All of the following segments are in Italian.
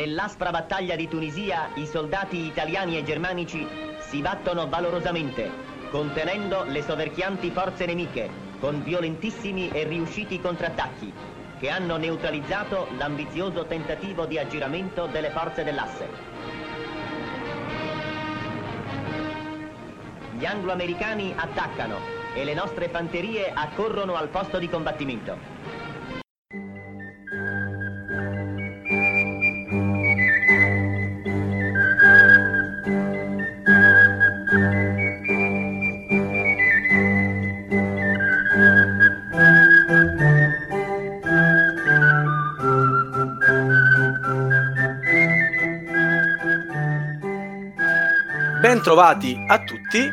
Nell'aspra battaglia di Tunisia i soldati italiani e germanici si battono valorosamente, contenendo le soverchianti forze nemiche con violentissimi e riusciti contrattacchi che hanno neutralizzato l'ambizioso tentativo di aggiramento delle forze dell'asse. Gli anglo-americani attaccano e le nostre fanterie accorrono al posto di combattimento. Bentrovati a tutti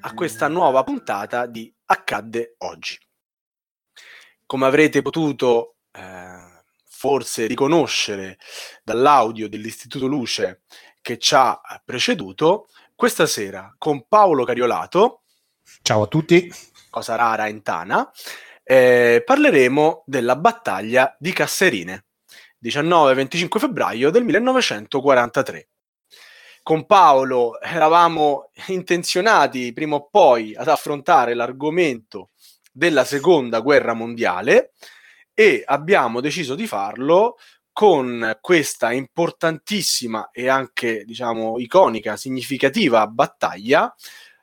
a questa nuova puntata di Accadde oggi. Come avrete potuto eh, forse riconoscere dall'audio dell'Istituto Luce che ci ha preceduto, questa sera con Paolo Cariolato. Ciao a tutti. Cosa rara in Tana. Eh, parleremo della battaglia di Casserine, 19-25 febbraio del 1943 con Paolo eravamo intenzionati prima o poi ad affrontare l'argomento della seconda guerra mondiale e abbiamo deciso di farlo con questa importantissima e anche diciamo iconica, significativa battaglia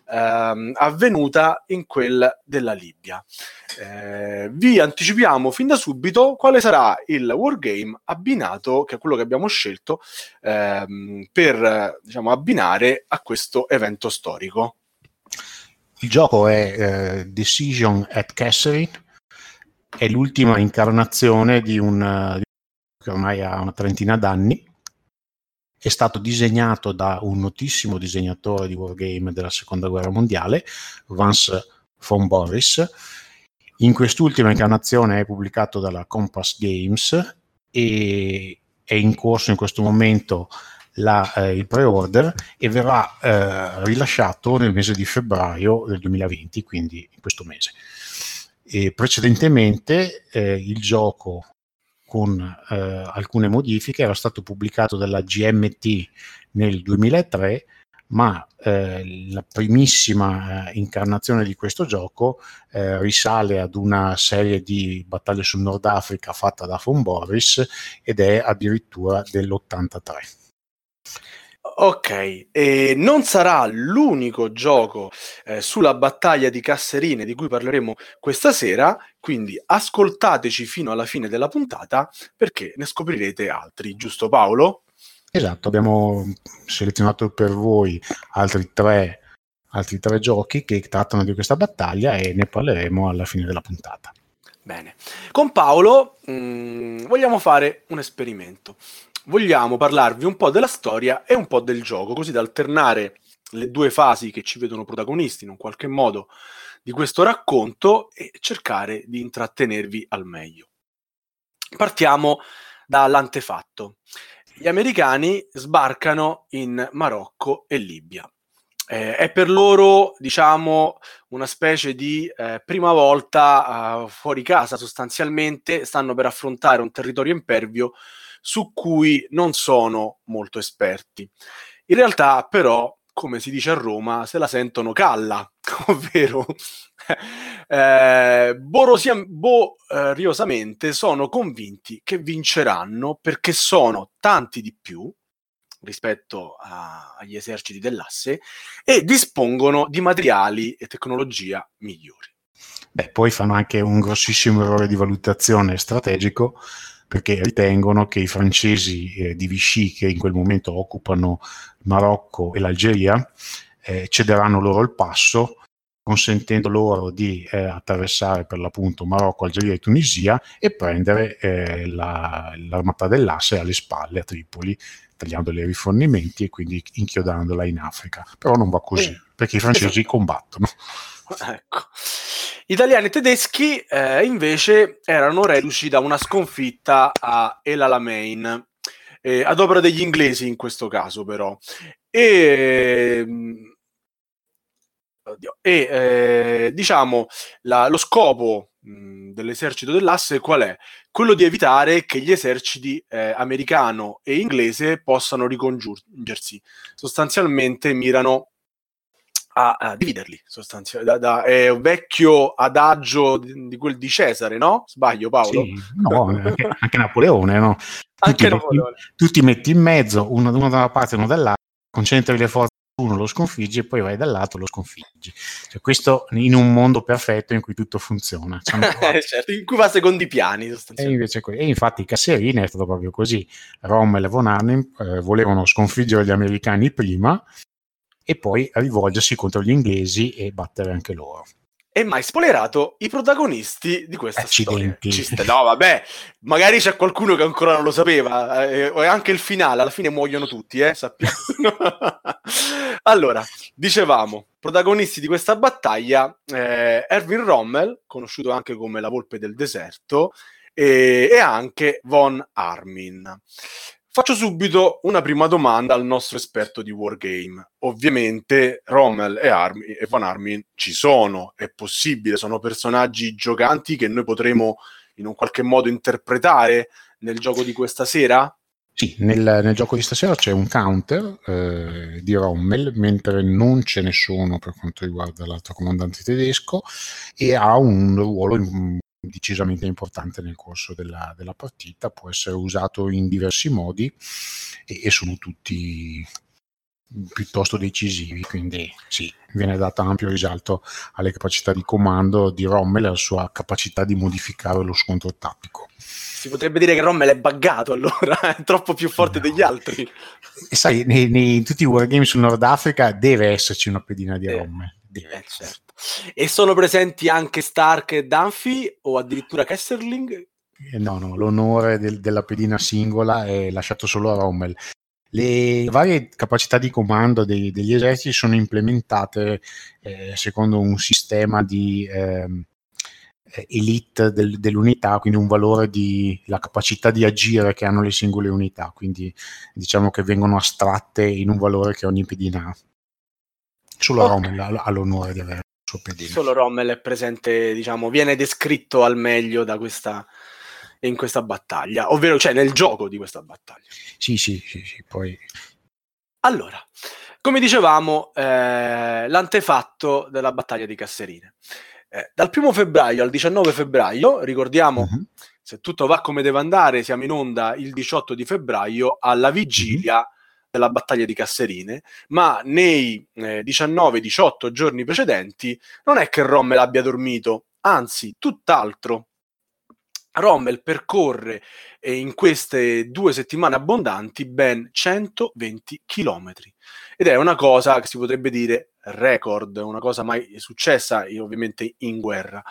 ehm, avvenuta in quel della Libia. Eh, vi anticipiamo fin da subito quale sarà il wargame abbinato, che è quello che abbiamo scelto ehm, per diciamo, abbinare a questo evento storico. Il gioco è eh, Decision at Catherine, è l'ultima incarnazione di un che ormai ha una trentina d'anni è stato disegnato da un notissimo disegnatore di wargame della seconda guerra mondiale, Vance von Boris. In quest'ultima incarnazione è pubblicato dalla Compass Games e è in corso in questo momento la, eh, il pre-order e verrà eh, rilasciato nel mese di febbraio del 2020, quindi in questo mese. E precedentemente eh, il gioco con eh, alcune modifiche, era stato pubblicato dalla GMT nel 2003, ma eh, la primissima eh, incarnazione di questo gioco eh, risale ad una serie di battaglie sul Nord Africa fatta da Von Boris ed è addirittura dell'83. Ok, e non sarà l'unico gioco eh, sulla battaglia di Casserine di cui parleremo questa sera, quindi ascoltateci fino alla fine della puntata perché ne scoprirete altri, giusto Paolo? Esatto, abbiamo selezionato per voi altri tre, altri tre giochi che trattano di questa battaglia e ne parleremo alla fine della puntata. Bene, con Paolo mh, mm, vogliamo fare un esperimento vogliamo parlarvi un po' della storia e un po' del gioco, così da alternare le due fasi che ci vedono protagonisti in un qualche modo di questo racconto e cercare di intrattenervi al meglio. Partiamo dall'antefatto. Gli americani sbarcano in Marocco e Libia. Eh, è per loro, diciamo, una specie di eh, prima volta uh, fuori casa, sostanzialmente stanno per affrontare un territorio impervio su cui non sono molto esperti. In realtà, però, come si dice a Roma, se la sentono calla, ovvero eh, borosiam- boriosamente sono convinti che vinceranno perché sono tanti di più rispetto a- agli eserciti dell'asse e dispongono di materiali e tecnologia migliori. Beh, poi fanno anche un grossissimo errore di valutazione strategico perché ritengono che i francesi eh, di Vichy, che in quel momento occupano Marocco e l'Algeria, eh, cederanno loro il passo, consentendo loro di eh, attraversare per l'appunto Marocco, Algeria e Tunisia e prendere eh, la, l'armata dell'asse alle spalle a Tripoli, tagliando i rifornimenti e quindi inchiodandola in Africa. Però non va così, eh, perché i francesi combattono. Ecco. Italiani e tedeschi eh, invece erano reduci da una sconfitta a El Alamein, eh, ad opera degli inglesi in questo caso però. E, ehm, e eh, diciamo la, lo scopo mh, dell'esercito dell'asse qual è? Quello di evitare che gli eserciti eh, americano e inglese possano ricongiungersi. Sostanzialmente mirano a, a dividerli, sostanzialmente. Da, da, è un vecchio adagio di, di, quel di Cesare, no? Sbaglio Paolo? Sì, no, anche, anche, Napoleone, no? Tutti, anche Napoleone. Metti, tutti metti in mezzo, uno, uno da una parte e uno dall'altra, concentri le forze uno lo sconfiggi e poi vai dall'altro lo sconfiggi. Cioè, questo in un mondo perfetto in cui tutto funziona. certo, in cui va secondo i piani. E, e infatti Casserini è stato proprio così. Rommel e Von Arnim eh, volevano sconfiggere gli americani prima e poi rivolgersi contro gli inglesi e battere anche loro e mai spoilerato i protagonisti di questa Accidenti. storia. no, vabbè, magari c'è qualcuno che ancora non lo sapeva, eh, e anche il finale, alla fine muoiono tutti, eh, sappiamo. allora, dicevamo, protagonisti di questa battaglia, eh, Erwin Rommel, conosciuto anche come la volpe del deserto, e, e anche Von Armin. Faccio subito una prima domanda al nostro esperto di Wargame. Ovviamente Rommel e, Armin, e Van Armin ci sono, è possibile, sono personaggi giocanti che noi potremo in un qualche modo interpretare nel gioco di questa sera? Sì, nel, nel gioco di stasera c'è un counter eh, di Rommel, mentre non ce ne sono per quanto riguarda l'altro comandante tedesco, e ha un ruolo decisamente importante nel corso della, della partita, può essere usato in diversi modi e, e sono tutti piuttosto decisivi, quindi sì, viene dato ampio risalto alle capacità di comando di Rommel e alla sua capacità di modificare lo scontro tattico. Si potrebbe dire che Rommel è buggato allora, è troppo più forte no. degli altri. E sai, nei, nei, in tutti i wargame sul Nord Africa deve esserci una pedina di eh, Rommel. Deve. Eh, certo. E sono presenti anche Stark e Dunphy o addirittura Kesserling? Eh, no, no, l'onore del, della pedina singola è lasciato solo a Rommel. Le varie capacità di comando dei, degli eserciti sono implementate eh, secondo un sistema di ehm, eh, elite del, dell'unità, quindi un valore di la capacità di agire che hanno le singole unità, quindi diciamo che vengono astratte in un valore che ogni pedina ha. Solo okay. Rommel ha l'onore di avere suo pedino. Solo Rommel è presente, diciamo, viene descritto al meglio da questa, in questa battaglia, ovvero cioè nel gioco di questa battaglia. Sì, sì, sì, sì poi... Allora, come dicevamo, eh, l'antefatto della battaglia di Casserine. Eh, dal primo febbraio al 19 febbraio, ricordiamo, uh-huh. se tutto va come deve andare, siamo in onda il 18 di febbraio alla vigilia uh-huh della battaglia di Casserine, ma nei eh, 19-18 giorni precedenti non è che Rommel abbia dormito, anzi, tutt'altro. Rommel percorre eh, in queste due settimane abbondanti ben 120 chilometri ed è una cosa che si potrebbe dire record, una cosa mai successa ovviamente in guerra.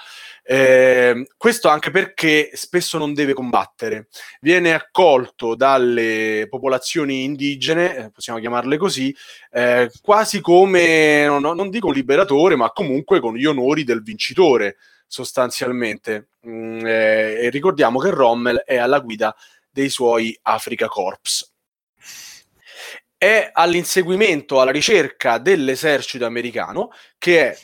Eh, questo anche perché spesso non deve combattere, viene accolto dalle popolazioni indigene, eh, possiamo chiamarle così, eh, quasi come, non, non, dico liberatore, ma comunque con gli onori del vincitore sostanzialmente. Mm, eh, e ricordiamo che Rommel è alla guida dei suoi Africa Corps è all'inseguimento, alla ricerca dell'esercito americano che è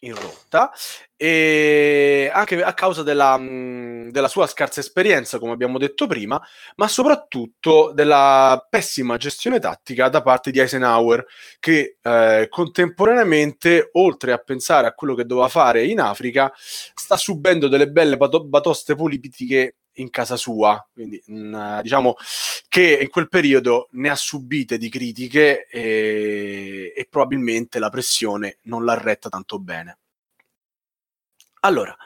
in rotta e anche a causa della, della, sua scarsa esperienza, come abbiamo detto prima, ma soprattutto della pessima gestione tattica da parte di Eisenhower, che eh, contemporaneamente, oltre a pensare a quello che doveva fare in Africa, sta subendo delle belle batoste politiche in casa sua, quindi mh, mm, diciamo che in quel periodo ne ha subite di critiche e, e probabilmente la pressione non l'ha retta tanto bene. Allora,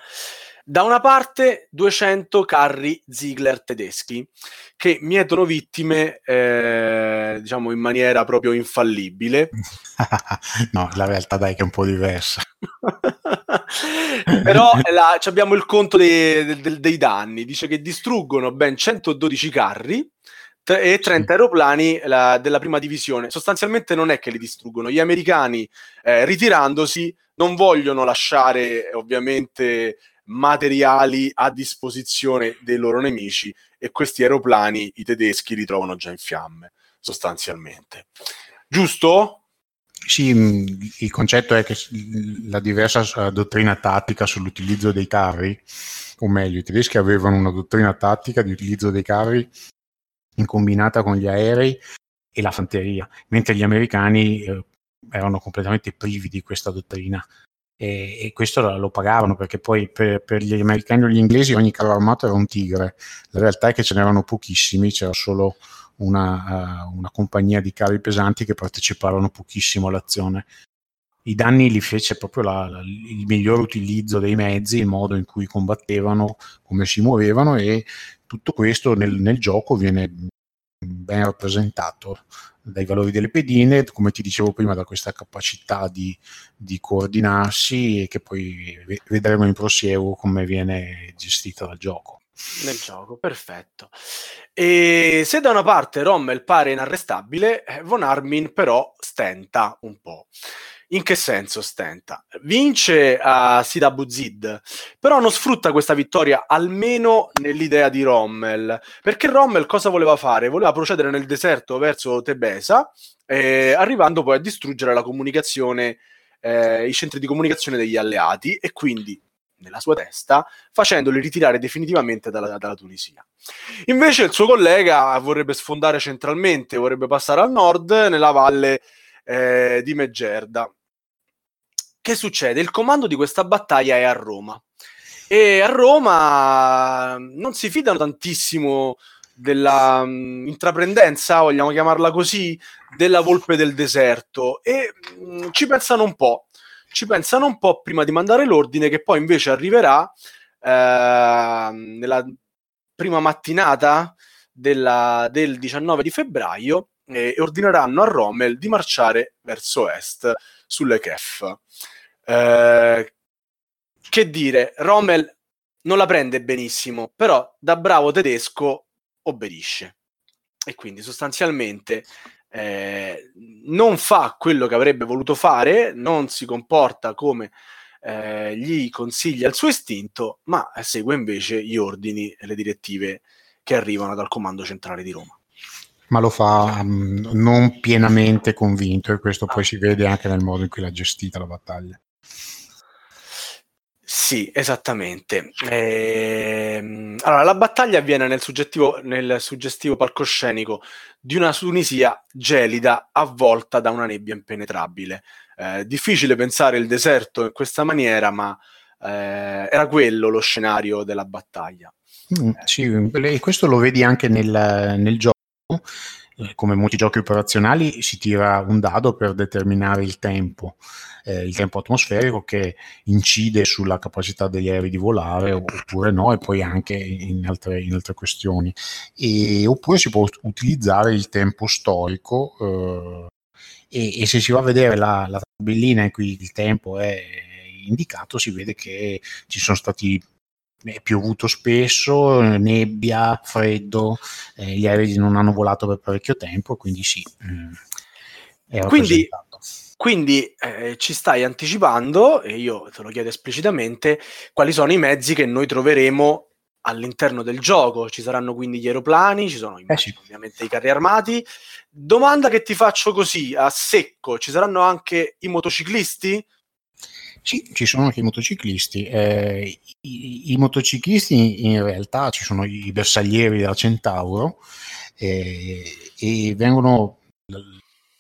da una parte 200 carri Ziegler tedeschi che mietono vittime, eh, diciamo, in maniera proprio infallibile. no, la realtà dai che è un po' diversa. Però la, abbiamo il conto dei, dei, dei danni, dice che distruggono ben 112 carri e 30 sì. aeroplani la, della prima divisione. Sostanzialmente non è che li distruggono, gli americani eh, ritirandosi non vogliono lasciare ovviamente materiali a disposizione dei loro nemici e questi aeroplani i tedeschi li trovano già in fiamme, sostanzialmente. Giusto? Sì, mm, il concetto è che la diversa dottrina tattica sull'utilizzo dei carri o meglio, i tedeschi avevano una dottrina tattica di utilizzo dei carri in combinata con gli aerei e la fanteria, mentre gli americani eh, erano completamente privi di questa dottrina. E, e questo lo, pagavano perché poi per, per, gli americani o gli inglesi ogni carro armato era un tigre. La realtà è che ce n'erano pochissimi, c'era solo una, uh, una compagnia di carri pesanti che parteciparono pochissimo all'azione. I danni li fece proprio la, la, il miglior utilizzo dei mezzi, il modo in cui combattevano, come si muovevano e tutto questo nel, nel gioco viene ben rappresentato dai valori delle pedine, come ti dicevo prima, da questa capacità di, di coordinarsi e che poi vedremo in prosieguo come viene gestita dal gioco nel gioco, perfetto. E se da una parte Rommel pare inarrestabile, eh, Von Armin però stenta un po'. In che senso stenta? Vince a Sidabu Zid, però non sfrutta questa vittoria almeno nell'idea di Rommel, perché Rommel cosa voleva fare? Voleva procedere nel deserto verso Tebesa, eh, arrivando poi a distruggere la comunicazione, eh, i centri di comunicazione degli alleati e quindi nella sua testa, facendoli ritirare definitivamente dalla, dalla, Tunisia. Invece il suo collega vorrebbe sfondare centralmente, vorrebbe passare al nord, nella valle eh, di Meggerda che succede? Il comando di questa battaglia è a Roma. E a Roma non si fidano tantissimo della um, intraprendenza, vogliamo chiamarla così, della volpe del deserto e um, ci pensano un po'. Ci pensano un po' prima di mandare l'ordine che poi invece arriverà eh, nella prima mattinata della, del 19 di febbraio e ordineranno a Rommel di marciare verso est sulle Kef. Eh, che dire, Rommel non la prende benissimo, però da bravo tedesco obbedisce. E quindi sostanzialmente eh, non fa quello che avrebbe voluto fare, non si comporta come eh, gli consiglia il suo istinto, ma segue invece gli ordini e le direttive che arrivano dal comando centrale di Roma ma lo fa um, non pienamente convinto e questo poi si vede anche nel modo in cui l'ha gestita la battaglia. Sì, esattamente. Ehm, allora, la battaglia avviene nel, nel suggestivo palcoscenico di una Tunisia gelida avvolta da una nebbia impenetrabile. Eh, difficile pensare il deserto in questa maniera, ma eh, era quello lo scenario della battaglia. Mm, sì, questo lo vedi anche nel, nel gioco come molti giochi operazionali si tira un dado per determinare il tempo, eh, il tempo atmosferico che incide sulla capacità degli aerei di volare oppure no e poi anche in altre, in altre questioni. E, oppure si può utilizzare il tempo storico eh, e, e, se si va a vedere la, la tabellina in cui il tempo è indicato si vede che ci sono stati è piovuto spesso, nebbia, freddo, eh, gli aerei non hanno volato per parecchio tempo, quindi sì. Eh, quindi, quindi eh, ci stai anticipando, e io te lo chiedo esplicitamente, quali sono i mezzi che noi troveremo all'interno del gioco. Ci saranno quindi gli aeroplani, ci sono eh sì. ovviamente i carri armati. Domanda che ti faccio così, a secco, ci saranno anche i motociclisti? Sì, ci sono anche i motociclisti. Eh, i, i, motociclisti in realtà ci sono i bersaglieri della Centauro eh, e vengono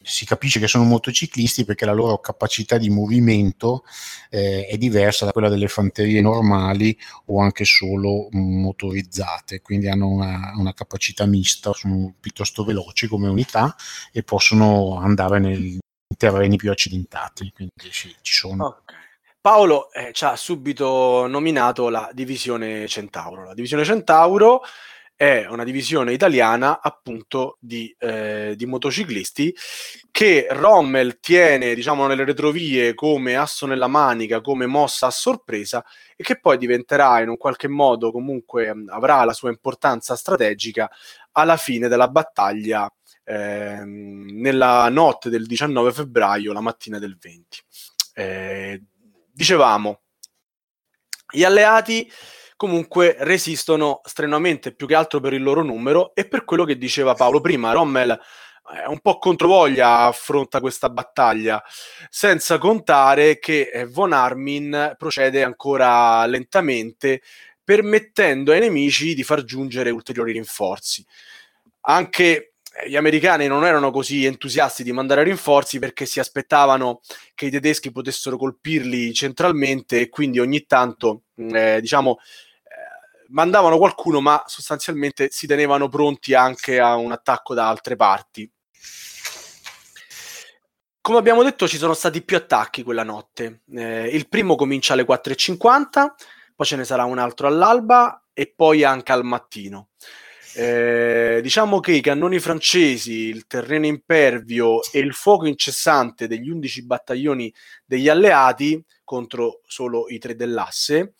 si capisce che sono motociclisti perché la loro capacità di movimento eh, è diversa da quella delle fanterie normali o anche solo motorizzate, quindi hanno una, una capacità mista, sono piuttosto veloci come unità e possono andare nei terreni più accidentati, quindi sì, ci sono. Okay. Paolo eh, ci ha subito nominato la divisione Centauro. La divisione Centauro è una divisione italiana appunto di, eh, di, motociclisti che Rommel tiene diciamo nelle retrovie come asso nella manica, come mossa a sorpresa e che poi diventerà in un qualche modo comunque avrà la sua importanza strategica alla fine della battaglia eh, nella notte del 19 febbraio, la mattina del 20. Eh, dicevamo, gli alleati comunque resistono strenuamente più che altro per il loro numero e per quello che diceva Paolo prima, Rommel è un po' controvoglia affronta questa battaglia, senza contare che eh, Von Armin procede ancora lentamente permettendo ai nemici di far giungere ulteriori rinforzi. Anche gli americani non erano così entusiasti di mandare rinforzi perché si aspettavano che i tedeschi potessero colpirli centralmente e quindi ogni tanto, eh, diciamo, eh, mandavano qualcuno, ma sostanzialmente si tenevano pronti anche a un attacco da altre parti. Come abbiamo detto, ci sono stati più attacchi quella notte. Eh, il primo comincia alle 4.50, poi ce ne sarà un altro all'alba e poi anche al mattino. Eh, diciamo che i cannoni francesi, il terreno impervio e il fuoco incessante degli 11 battaglioni degli alleati contro solo i tre dell'asse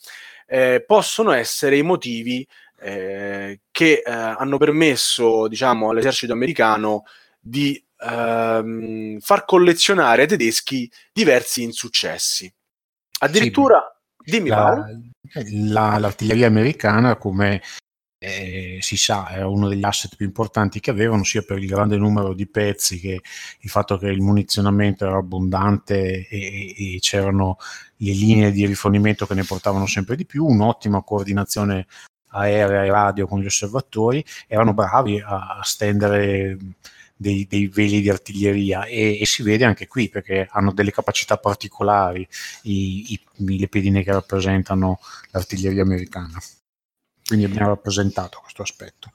eh, possono essere i motivi eh, che eh, hanno permesso diciamo, all'esercito americano di ehm, far collezionare ai tedeschi diversi insuccessi. Addirittura, sì, dimmi la, la, l'artiglieria americana, come eh, si sa, era uno degli asset più importanti che avevano, sia per il grande numero di pezzi che il fatto che il munizionamento era abbondante e, e c'erano le linee di rifornimento che ne portavano sempre di più, un'ottima coordinazione aerea e radio con gli osservatori, erano bravi a, stendere dei, dei, veli di artiglieria e, e, si vede anche qui perché hanno delle capacità particolari i, i, le pedine che rappresentano l'artiglieria americana. Quindi abbiamo rappresentato questo aspetto.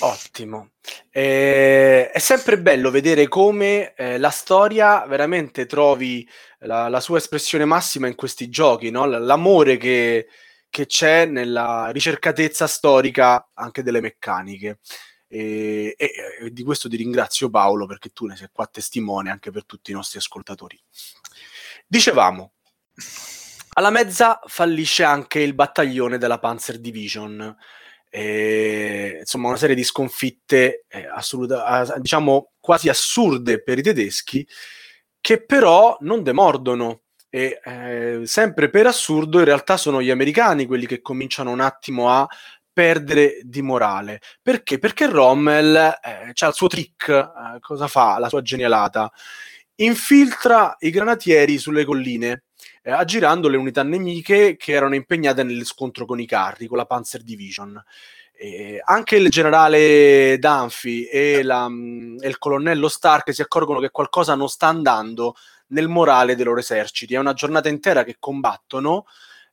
Ottimo. Eh, è sempre bello vedere come eh, la storia veramente trovi la, la, sua espressione massima in questi giochi, no? l'amore che, che, c'è nella ricercatezza storica anche delle meccaniche. E, e, e, di questo ti ringrazio Paolo perché tu ne sei qua testimone anche per tutti i nostri ascoltatori. Dicevamo, alla mezza fallisce anche il battaglione della Panzer Division. E, insomma, una serie di sconfitte eh, assoluta, diciamo quasi assurde per i tedeschi, che però non demordono. E eh, sempre per assurdo, in realtà sono gli americani quelli che cominciano un attimo a perdere di morale. Perché? Perché Rommel eh, ha il suo trick, eh, cosa fa? La sua genialata. Infiltra i granatieri sulle colline eh, aggirando le unità nemiche che erano impegnate nello scontro con i carri, con la Panzer Division. Eh, anche il generale Dunphy e, mm, e, il colonnello Stark si accorgono che qualcosa non sta andando nel morale dei loro eserciti. È una giornata intera che combattono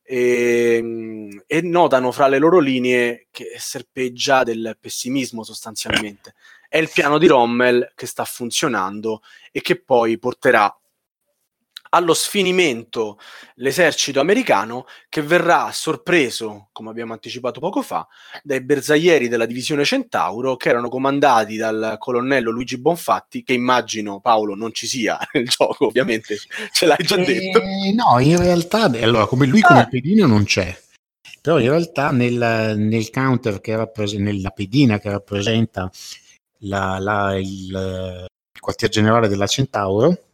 e, mm, e notano fra le loro linee che serpeggia del pessimismo sostanzialmente. È il piano di Rommel che sta funzionando e che poi porterà allo sfinimento l'esercito americano che verrà sorpreso, come abbiamo anticipato poco fa, dai bersaglieri della divisione Centauro che erano comandati dal colonnello Luigi Bonfatti, che immagino Paolo non ci sia nel gioco, ovviamente ce l'hai già eh, detto. No, in realtà, allora, come lui come ah. pedina non c'è. Però in realtà nel, nel counter che rappresenta, nella pedina che rappresenta la, la, il, il quartier generale della Centauro,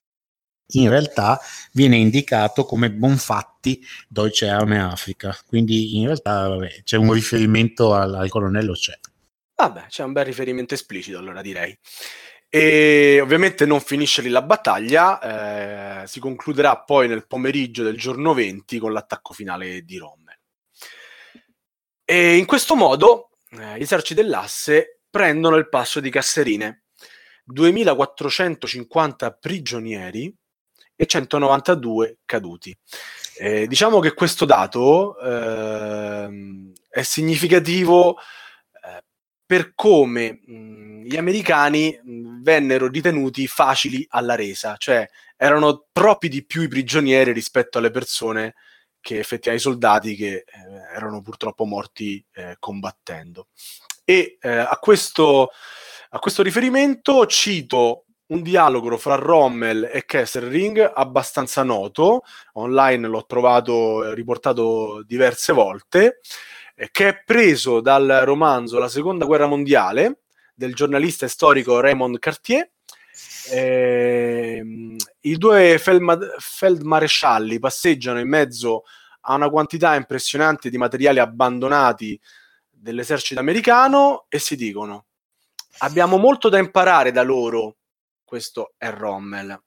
in realtà viene indicato come Bonfatti Deutsche Arme Africa, quindi in realtà vabbè, c'è un riferimento al, al colonnello c'è. Vabbè, c'è un bel riferimento esplicito allora direi. E ovviamente non finisce lì la battaglia, eh, si concluderà poi nel pomeriggio del giorno 20 con l'attacco finale di Rommel. E in questo modo eh, gli eserciti dell'asse prendono il passo di Casserine, 2450 prigionieri e 192 caduti. Eh, diciamo che questo dato eh, è significativo eh, per come mh, gli americani mh, vennero ritenuti facili alla resa, cioè erano troppi di più i prigionieri rispetto alle persone che effettivamente ai soldati che eh, erano purtroppo morti eh, combattendo. E a questo, a questo riferimento cito un dialogo fra Rommel e Kesselring abbastanza noto, online l'ho trovato eh, riportato diverse volte, eh, che è preso dal romanzo La seconda guerra mondiale del giornalista e storico Raymond Cartier. Eh, I due feldma- feldmarescialli passeggiano in mezzo a una quantità impressionante di materiali abbandonati dell'esercito americano e si dicono abbiamo molto da imparare da loro questo è Rommel.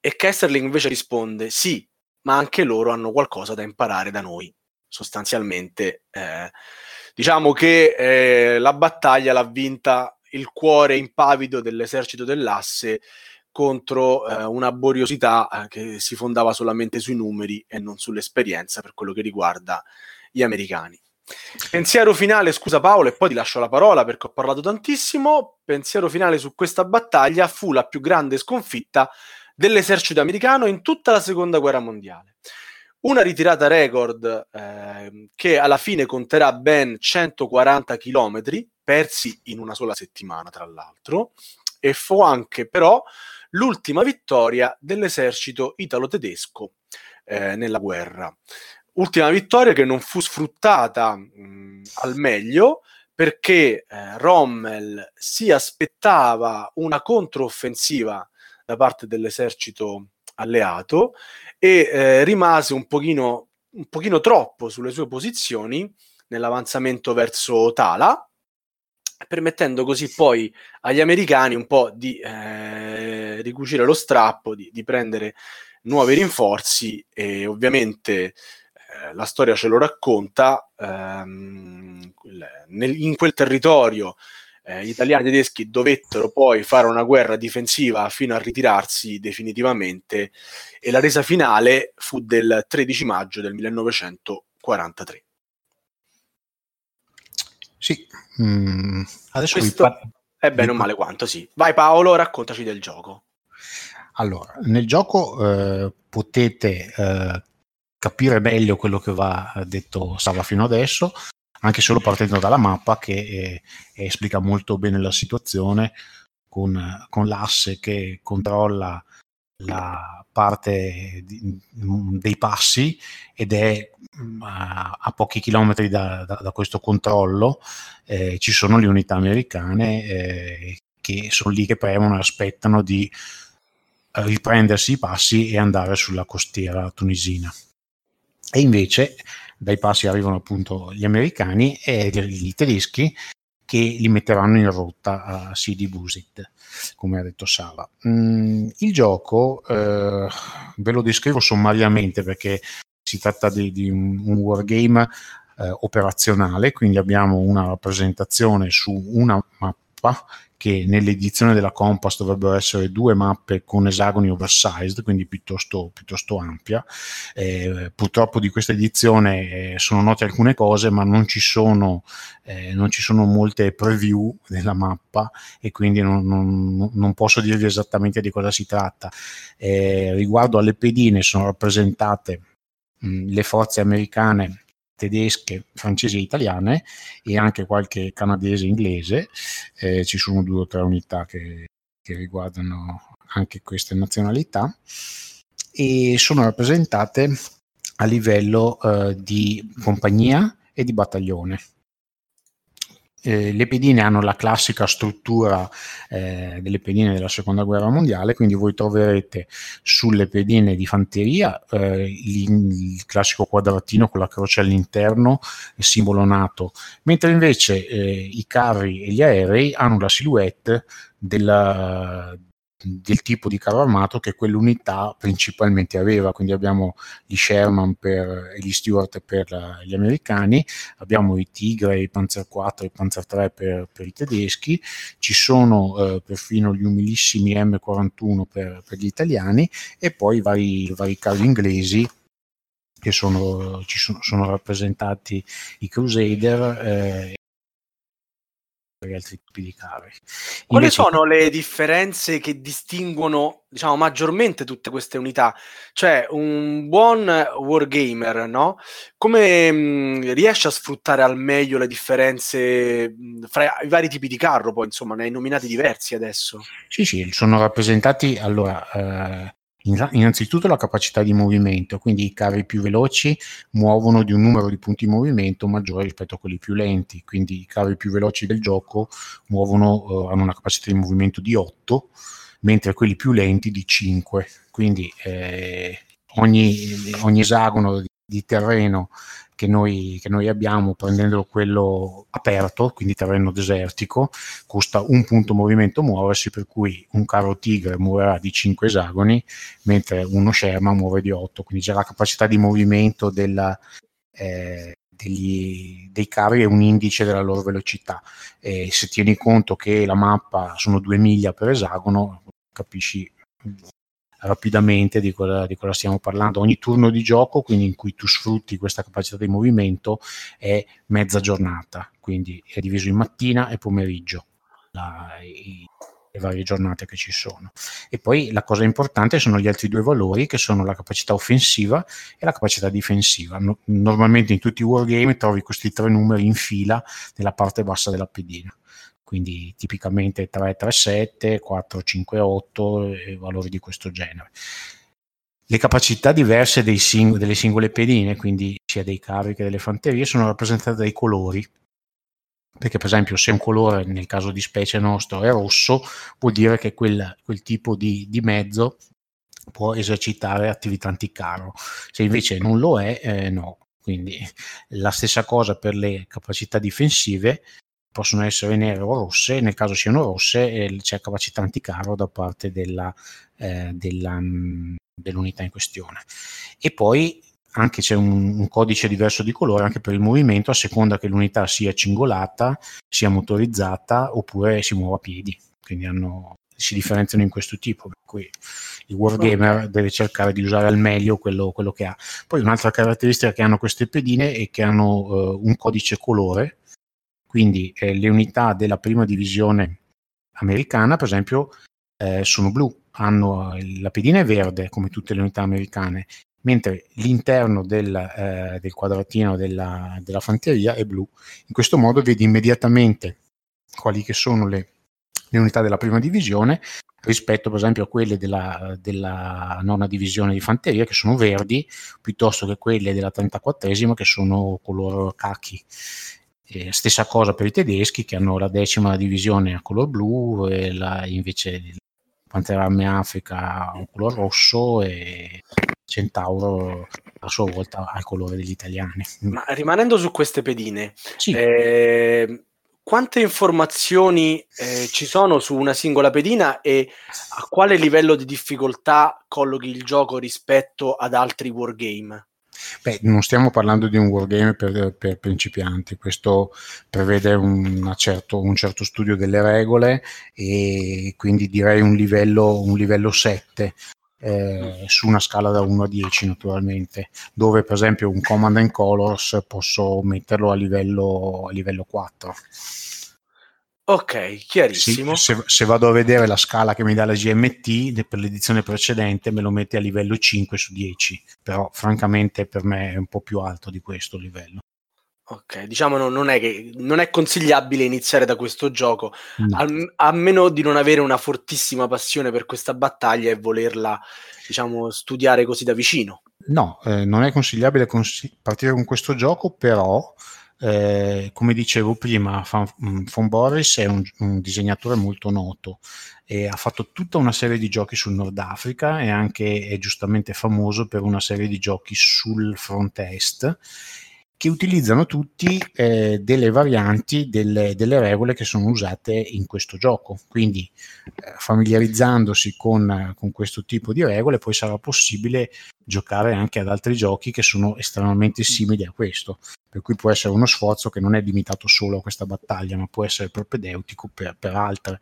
E Kesserling invece risponde: Sì, ma anche loro hanno qualcosa da imparare da noi. sostanzialmente eh, diciamo che eh, la battaglia l'ha vinta il cuore impavido dell'esercito dell'asse contro eh, una boriosità eh, che si fondava solamente sui numeri e non sull'esperienza per quello che riguarda gli americani. Pensiero finale, scusa Paolo, e poi ti lascio la parola perché ho parlato tantissimo. Pensiero finale su questa battaglia fu la più grande sconfitta dell'esercito americano in tutta la seconda guerra mondiale. Una ritirata record eh, che alla fine conterà ben 140 km, persi in una sola settimana, tra l'altro, e fu anche però l'ultima vittoria dell'esercito italo-tedesco eh, nella guerra. Ultima vittoria che non fu sfruttata mh, al meglio perché eh, Rommel si aspettava una controffensiva da parte dell'esercito alleato e eh, rimase un pochino, un pochino troppo sulle sue posizioni nell'avanzamento verso Tala, permettendo così poi agli americani un po' di eh, ricucire lo strappo, di, di, prendere nuovi rinforzi e ovviamente eh, la storia ce lo racconta, ehm, nel, in quel territorio eh, gli italiani e i tedeschi dovettero poi fare una guerra difensiva fino a ritirarsi definitivamente e la resa finale fu del 13 maggio del 1943. Sì, mm, adesso Questo par- è bene o male quanto, sì. Vai Paolo, raccontaci del gioco. Allora, nel gioco eh, potete eh, capire meglio quello che va detto Sava fino adesso, anche solo partendo dalla mappa che eh, esplica molto bene la situazione con, con l'asse che controlla la parte di, dei passi ed è mm, a, pochi chilometri da, da, da questo controllo eh, ci sono le unità americane eh, che sono lì che premono e aspettano di riprendersi i passi e andare sulla costiera tunisina. E invece dai passi arrivano appunto gli americani e i tedeschi che li metteranno in rotta a Sidi Busit, come ha detto Sava. Mm, il gioco eh, ve lo descrivo sommariamente perché si tratta di, di un, un wargame eh, operazionale, quindi abbiamo una rappresentazione su una mappa che nell'edizione della Compass dovrebbero essere due mappe con esagoni oversized, quindi piuttosto, piuttosto ampia. Eh, purtroppo di questa edizione eh, sono note alcune cose, ma non ci sono, eh, non ci sono molte preview della mappa e quindi non, non, non posso dirvi esattamente di cosa si tratta. Eh, riguardo alle pedine sono rappresentate mh, le forze americane tedesche, francesi e italiane e anche qualche canadese e inglese. Eh, ci sono due o tre unità che, che riguardano anche queste nazionalità e sono rappresentate a livello eh, di compagnia e di battaglione eh, le pedine hanno la classica struttura eh, delle pedine della seconda guerra mondiale, quindi voi troverete sulle pedine di fanteria eh, il, il, classico quadratino con la croce all'interno, simbolo NATO, mentre invece eh, i carri e gli aerei hanno la silhouette della, del tipo di carro armato che quell'unità principalmente aveva. Quindi abbiamo gli Sherman per, e gli Stewart per la, gli americani, abbiamo i Tigre, i Panzer 4 e i Panzer 3 per, per i tedeschi, ci sono eh, perfino gli umilissimi M41 per, per, gli italiani e poi vari, vari carri inglesi che sono, ci sono, sono rappresentati i Crusader eh, gli altri tipi di. Quali Invece... sono le differenze che distinguono, diciamo, maggiormente tutte queste unità? Cioè, un buon wargamer, no? Come mh, mm, riesce a sfruttare al meglio le differenze mh, mm, fra i vari tipi di carro? Poi, insomma, ne hai nominati diversi adesso. Sì, sì, sono rappresentati, allora, eh, innanzitutto la capacità di movimento, quindi i carri più veloci muovono di un numero di punti di movimento maggiore rispetto a quelli più lenti, quindi i carri più veloci del gioco muovono, uh, hanno una capacità di movimento di 8, mentre quelli più lenti di 5, quindi eh, ogni, ogni esagono di, terreno che noi, che noi abbiamo prendendo quello aperto, quindi terreno desertico, costa un punto movimento muoversi, per cui un carro Tigre muoverà di 5 esagoni, mentre uno Sherman muove di 8, quindi già la capacità di movimento della, eh, degli, dei carri e un indice della loro velocità. E se tieni conto che la mappa sono due miglia per esagono, capisci rapidamente di cosa, di cosa, stiamo parlando. Ogni turno di gioco, quindi in cui tu sfrutti questa capacità di movimento, è mezza giornata, quindi è diviso in mattina e pomeriggio. La, i, le varie giornate che ci sono. E poi la cosa importante sono gli altri due valori che sono la capacità offensiva e la capacità difensiva. No, normalmente in tutti i wargame trovi questi tre numeri in fila nella parte bassa della pedina. Quindi tipicamente 3, 3, 7, 4, 5, 8 e valori di questo genere. Le capacità diverse sing- delle singole pedine, quindi sia dei carri che delle fanterie, sono rappresentate dai colori. Perché per esempio se un colore nel caso di specie nostro è rosso vuol dire che quel, quel tipo di, di, mezzo può esercitare attività anticarro se invece non lo è eh, no. Quindi la stessa cosa per le capacità difensive possono essere nere o rosse nel caso siano rosse eh, c'è capacità anticarro da parte della, eh, della, mm, dell'unità in questione e poi anche c'è un, un, codice diverso di colore anche per il movimento a seconda che l'unità sia cingolata, sia motorizzata oppure si muova a piedi. Quindi hanno, si differenziano in questo tipo. Per cui il wargamer deve cercare di usare al meglio quello, quello, che ha. Poi un'altra caratteristica che hanno queste pedine è che hanno uh, un codice colore, quindi eh, le unità della prima divisione americana, per esempio, eh, sono blu. Hanno, la pedina è verde come tutte le unità americane mentre l'interno del, eh, del quadratino della, della, fanteria è blu. In questo modo vedi immediatamente quali che sono le, le unità della prima divisione rispetto per esempio a quelle della, della, nona divisione di fanteria che sono verdi piuttosto che quelle della 34esima che sono color cachi. E stessa cosa per i tedeschi che hanno la decima divisione a color blu e la, invece Pantera Arme Africa a color rosso e Centauro a sua volta al colore degli italiani. Ma rimanendo su queste pedine, sì. eh, quante informazioni eh, ci sono su una singola pedina e a quale livello di difficoltà collochi il gioco rispetto ad altri wargame? Beh, non stiamo parlando di un wargame per, per principianti, questo prevede un certo, un certo, studio delle regole e quindi direi un livello, un livello 7, eh, su una scala da 1 a 10 naturalmente, dove per esempio un Command and Colors posso metterlo a livello, a livello 4. Ok, chiarissimo. Sì, se, se, vado a vedere la scala che mi dà la GMT per l'edizione precedente me lo mette a livello 5 su 10, però francamente per me è un po' più alto di questo livello. Ok, diciamo no, non, è che, non è consigliabile iniziare da questo gioco, no. a, a, meno di non avere una fortissima passione per questa battaglia e volerla, diciamo, studiare così da vicino. No, eh, non è consigliabile cons- partire con questo gioco, però, eh, come dicevo prima, Fan, Von Boris è un, un, disegnatore molto noto e ha fatto tutta una serie di giochi sul Nord Africa e anche è giustamente famoso per una serie di giochi sul front est che utilizzano tutti eh, delle varianti delle, delle, regole che sono usate in questo gioco. Quindi eh, familiarizzandosi con, con, questo tipo di regole poi sarà possibile giocare anche ad altri giochi che sono estremamente simili a questo. Per cui può essere uno sforzo che non è limitato solo a questa battaglia, ma può essere propedeutico per, per altre.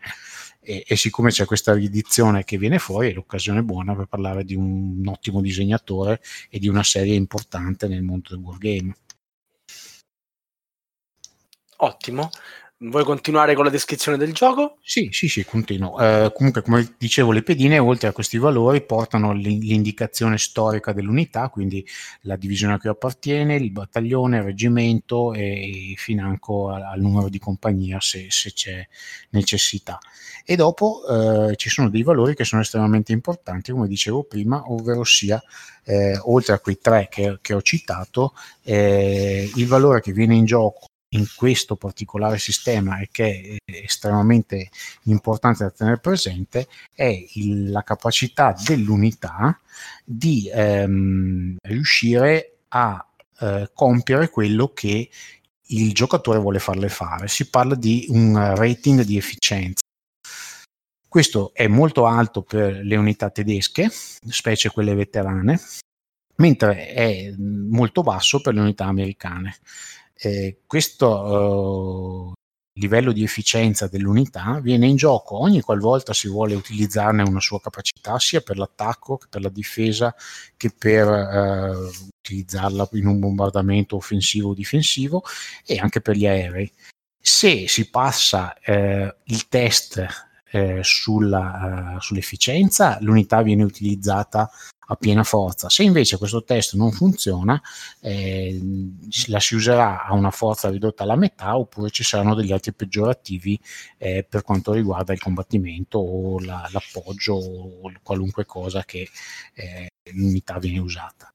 E, e, siccome c'è questa riedizione che viene fuori, è l'occasione buona per parlare di un, un ottimo disegnatore e di una serie importante nel mondo del wargame. Ottimo. Vuoi continuare con la descrizione del gioco? Sì, sì, sì, continuo. Eh, comunque, come dicevo, le pedine, oltre a questi valori, portano l'indicazione storica dell'unità, quindi la divisione a cui appartiene, il battaglione, il reggimento e financo al, numero di compagnia se, se c'è necessità. E dopo eh, ci sono dei valori che sono estremamente importanti, come dicevo prima, ovvero sia, eh, oltre a quei tre che, che ho citato, eh, il valore che viene in gioco in questo particolare sistema e che è estremamente importante da tenere presente è il, la capacità dell'unità di ehm, riuscire a eh, compiere quello che il giocatore vuole farle fare. Si parla di un rating di efficienza. Questo è molto alto per le unità tedesche, specie quelle veterane, mentre è molto basso per le unità americane. Eh, questo eh, livello di efficienza dell'unità viene in gioco ogni qualvolta si vuole utilizzarne una sua capacità, sia per l'attacco che per la difesa, che per eh, utilizzarla in un bombardamento offensivo o difensivo e anche per gli aerei. Se si passa eh, il test eh, sulla, uh, sull'efficienza, l'unità viene utilizzata a piena forza. Se invece questo test non funziona, eh, la si userà a una forza ridotta alla metà oppure ci saranno degli altri peggiorativi eh, per quanto riguarda il combattimento o la, l'appoggio o qualunque cosa che eh, l'unità viene usata.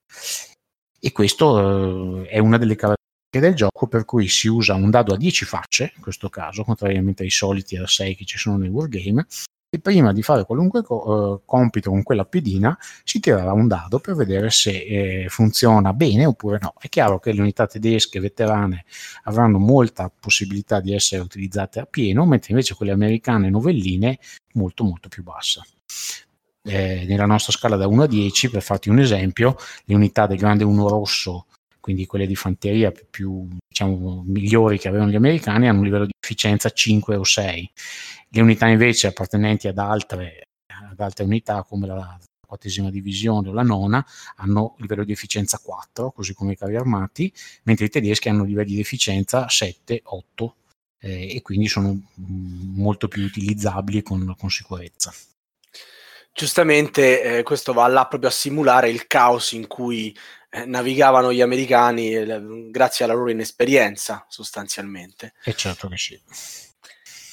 E questo eh, è una delle caratteristiche del gioco per cui si usa un dado a 10 facce, in questo caso, contrariamente ai soliti a 6 che ci sono nei wargame, e prima di fare qualunque co- uh, compito con quella pedina si tirerà un dado per vedere se eh, funziona bene oppure no. È chiaro che le unità tedesche veterane avranno molta possibilità di essere utilizzate a pieno, mentre invece quelle americane novelline molto molto più bassa. Eh, nella nostra scala da 1 a 10, per farti un esempio, le unità del grande 1 rosso quindi quelle di fanteria più, più diciamo, migliori che avevano gli americani, hanno un livello di efficienza 5 o 6. Le unità invece appartenenti ad altre, ad altre unità come la quattresima divisione o la nona hanno livello di efficienza 4, così come i carri armati, mentre i tedeschi hanno livelli di efficienza 7, 8 eh, e quindi sono mm, molto più utilizzabili con, con sicurezza. Giustamente eh, questo va là proprio a simulare il caos in cui navigavano gli americani eh, grazie alla loro inesperienza sostanzialmente. E certo che sì.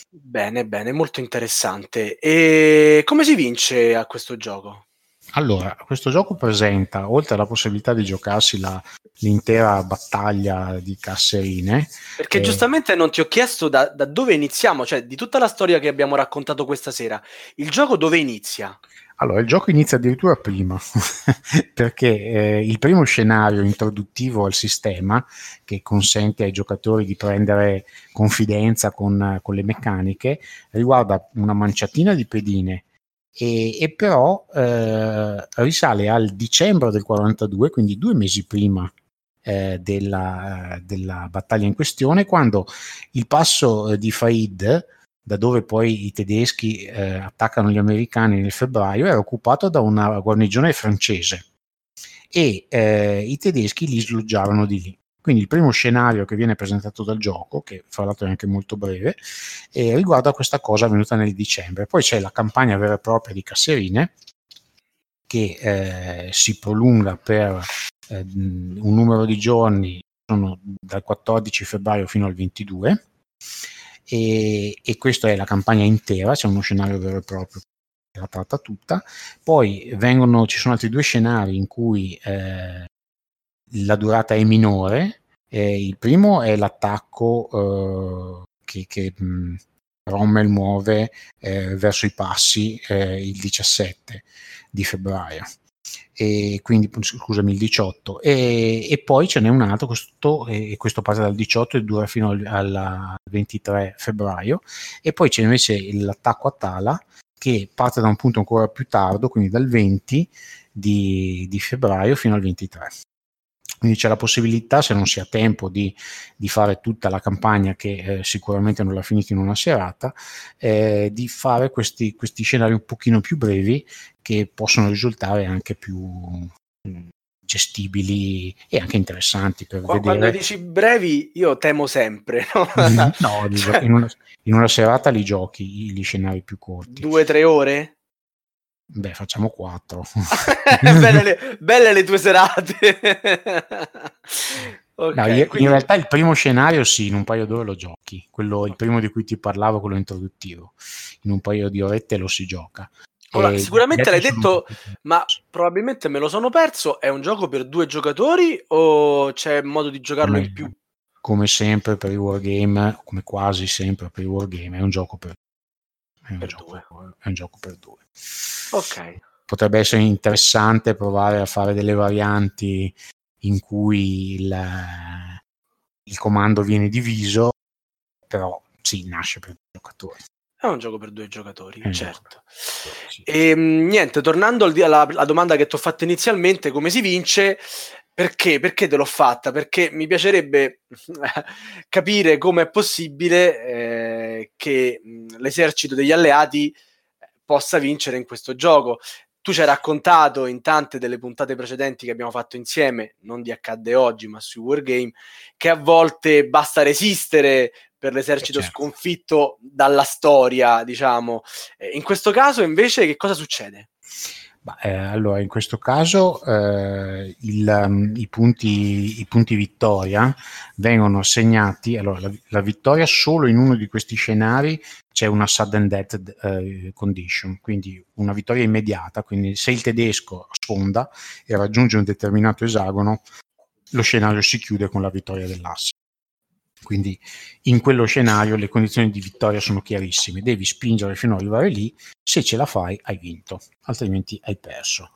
Bene, bene, molto interessante. E come si vince a questo gioco? Allora, questo gioco presenta, oltre alla possibilità di giocarsi la, l'intera battaglia di casserine. Perché eh, giustamente non ti ho chiesto da, da, dove iniziamo, cioè di tutta la storia che abbiamo raccontato questa sera, il gioco dove inizia? Allora, il gioco inizia addirittura prima, perché eh, il primo scenario introduttivo al sistema, che consente ai giocatori di prendere confidenza con, con le meccaniche, riguarda una manciatina di pedine, e, e però eh, risale al dicembre del 42, quindi due mesi prima eh, della, della, battaglia in questione, quando il passo eh, di Faid da dove poi i tedeschi eh, attaccano gli americani nel febbraio, era occupato da una guarnigione francese e eh, i tedeschi li sloggiarono di lì. Quindi il primo scenario che viene presentato dal gioco, che fra l'altro è anche molto breve, eh, riguarda questa cosa avvenuta nel dicembre. Poi c'è la campagna vera e propria di Casserine, che eh, si prolunga per eh, un numero di giorni, sono dal 14 febbraio fino al 22 e, e questa è la campagna intera, c'è uno scenario vero e proprio che la tratta tutta. Poi vengono, ci sono altri due scenari in cui eh, la durata è minore. Eh, il primo è l'attacco eh, che, che mh, Rommel muove eh, verso i passi eh, il 17 di febbraio e quindi scusami il 18 e, e poi ce n'è un altro questo, e questo parte dal 18 e dura fino al, al 23 febbraio. E poi c'è invece l'attacco a Tala che parte da un punto ancora più tardo quindi dal 20 di, di febbraio fino al 23 quindi c'è la possibilità, se non si ha tempo di, di fare tutta la campagna, che eh, sicuramente non l'ha finita in una serata, eh, di fare questi, questi, scenari un pochino più brevi che possono risultare anche più mm, gestibili e anche interessanti per Quando vedere. Quando dici brevi, io temo sempre. No, no cioè... in, una, in, una, serata li giochi gli scenari più corti. Due o tre ore? Beh, facciamo quattro. belle, le, belle, le, tue serate. okay, no, io, quindi... In realtà il primo scenario sì, in un paio d'ore lo giochi. Quello, il primo di cui ti parlavo, quello introduttivo. In un paio di orette lo si gioca. Ora, sicuramente l'hai detto, ma probabilmente me lo sono perso. È un gioco per due giocatori o c'è modo di giocarlo come, in più? Come sempre per i wargame, come quasi sempre per i wargame, è un gioco per, è un, gioco, è un gioco per due. Ok. Potrebbe essere interessante provare a fare delle varianti in cui il, il comando viene diviso, però sì, nasce per i giocatori. È un gioco per due giocatori, eh, certo. Sì. E, ehm, niente, tornando alla, alla domanda che ti ho fatto inizialmente, come si vince? Perché? Perché te l'ho fatta? Perché mi piacerebbe capire come è possibile eh, che mh, l'esercito degli alleati eh, possa vincere in questo gioco. Tu ci hai raccontato in tante delle puntate precedenti che abbiamo fatto insieme, non di accadde oggi, ma sui Wargame, che a volte basta resistere per l'esercito certo. sconfitto dalla storia, diciamo. Eh, in questo caso invece che cosa succede? Eh, allora, in questo caso eh, il, um, i, punti, i, punti, vittoria vengono assegnati. Allora, la, la, vittoria solo in uno di questi scenari c'è una sudden death eh, condition, quindi una vittoria immediata. Quindi, se il tedesco sfonda e raggiunge un determinato esagono, lo scenario si chiude con la vittoria dell'asse. Quindi in quello scenario le condizioni di vittoria sono chiarissime, devi spingere fino ad arrivare lì, se ce la fai hai vinto, altrimenti hai perso.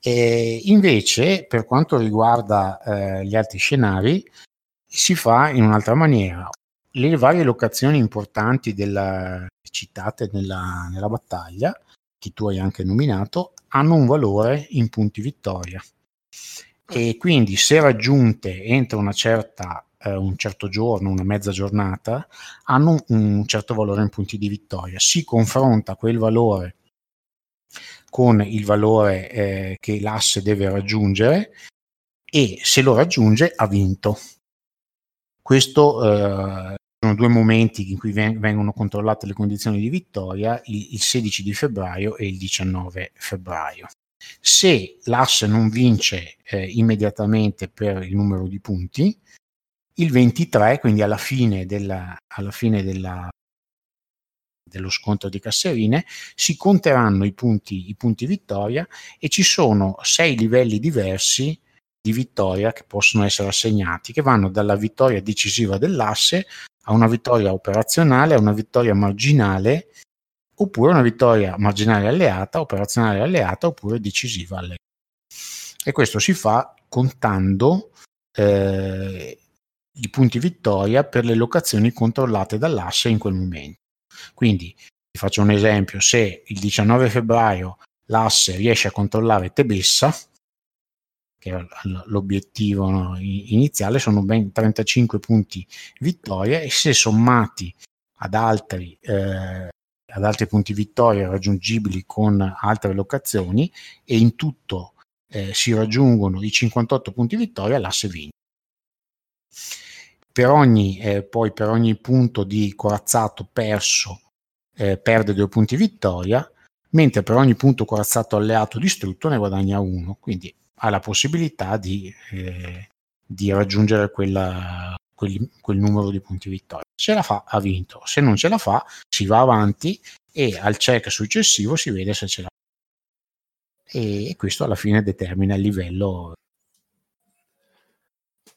E invece per quanto riguarda eh, gli altri scenari si fa in un'altra maniera. Le varie locazioni importanti della, citate nella, nella battaglia, che tu hai anche nominato, hanno un valore in punti vittoria e quindi se raggiunte entro una certa eh, un certo giorno, una mezza giornata, hanno un, certo valore in punti di vittoria. Si confronta quel valore con il valore eh, che l'asse deve raggiungere e se lo raggiunge ha vinto. Questo eh, sono due momenti in cui vengono controllate le condizioni di vittoria, il, il 16 di febbraio e il 19 febbraio. Se l'asse non vince eh, immediatamente per il numero di punti, il 23, quindi alla fine, della, alla fine della, dello scontro di Casserine, si conteranno i punti, i punti vittoria e ci sono sei livelli diversi di vittoria che possono essere assegnati, che vanno dalla vittoria decisiva dell'asse a una vittoria operazionale, a una vittoria marginale, oppure una vittoria marginale alleata, operazionale alleata, oppure decisiva alleata. E questo si fa contando eh, i punti vittoria per le locazioni controllate dall'asse in quel momento. Quindi vi faccio un esempio, se il 19 febbraio l'asse riesce a controllare Tebessa, che è l'obiettivo no, iniziale, sono ben 35 punti vittoria e se sommati ad altri, eh, ad altri punti vittoria raggiungibili con altre locazioni e in tutto eh, si raggiungono i 58 punti vittoria, l'asse vince per ogni, eh, poi per ogni punto di corazzato perso eh, perde due punti vittoria, mentre per ogni punto corazzato alleato distrutto ne guadagna uno, quindi ha la possibilità di, eh, di raggiungere quella, quel, quel, numero di punti vittoria. Se la fa, ha vinto, se non ce la fa, si va avanti e al check successivo si vede se ce la fa. E questo alla fine determina il livello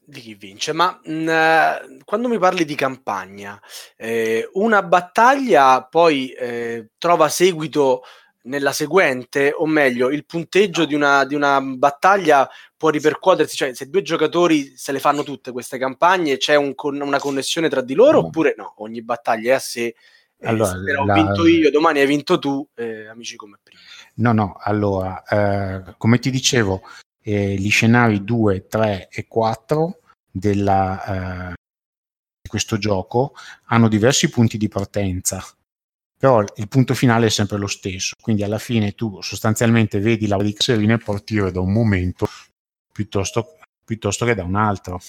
di chi vince, ma mh, mm, quando mi parli di campagna, eh, una battaglia poi eh, trova seguito nella seguente, o meglio, il punteggio di una, di una, battaglia può ripercuotersi, cioè se due giocatori se le fanno tutte queste campagne, c'è un con, una connessione tra di loro no. oppure no? Ogni battaglia è a sé. Eh, allora, se ho la... vinto io, domani hai vinto tu, eh, amici come prima. No, no, allora, eh, come ti dicevo, eh, gli scenari 2, 3 e 4 della, eh, di questo gioco hanno diversi punti di partenza, però il punto finale è sempre lo stesso, quindi alla fine tu sostanzialmente vedi la di Serena partire da un momento piuttosto, piuttosto che da un altro.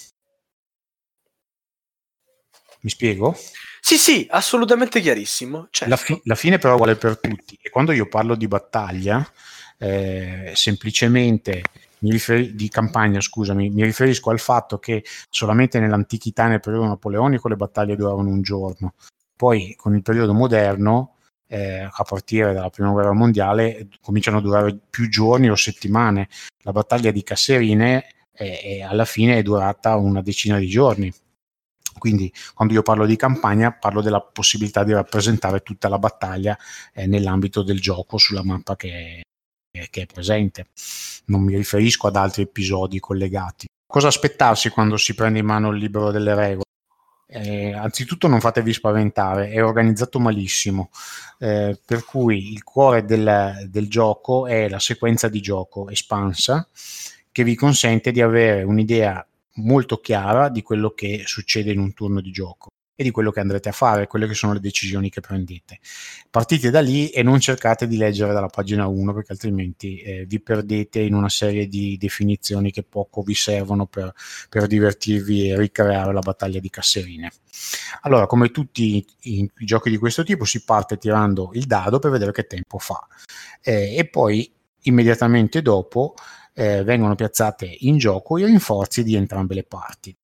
Mi spiego? Sì, sì, assolutamente chiarissimo. Certo. La, fi- la, fine però vale per tutti e quando io parlo di battaglia, eh, semplicemente riferi- di campagna, scusami, mi riferisco al fatto che solamente nell'antichità, nel periodo napoleonico, le battaglie duravano un giorno. Poi con il periodo moderno, eh, a partire dalla prima guerra mondiale, cominciano a durare più giorni o settimane. La battaglia di Casserine è, è, alla fine è durata una decina di giorni. Quindi quando io parlo di campagna parlo della possibilità di rappresentare tutta la battaglia eh, nell'ambito del gioco sulla mappa che, che è presente. Non mi riferisco ad altri episodi collegati. Cosa aspettarsi quando si prende in mano il libro delle regole? eh, anzitutto non fatevi spaventare, è organizzato malissimo, eh, per cui il cuore del, del gioco è la sequenza di gioco espansa che vi consente di avere un'idea molto chiara di quello che succede in un turno di gioco e di quello che andrete a fare, quelle che sono le decisioni che prendete. Partite da lì e non cercate di leggere dalla pagina 1 perché altrimenti eh, vi perdete in una serie di definizioni che poco vi servono per, per divertirvi e ricreare la battaglia di casserine. Allora, come tutti i, i, giochi di questo tipo, si parte tirando il dado per vedere che tempo fa eh, e poi immediatamente dopo eh, vengono piazzate in gioco i rinforzi di entrambe le parti.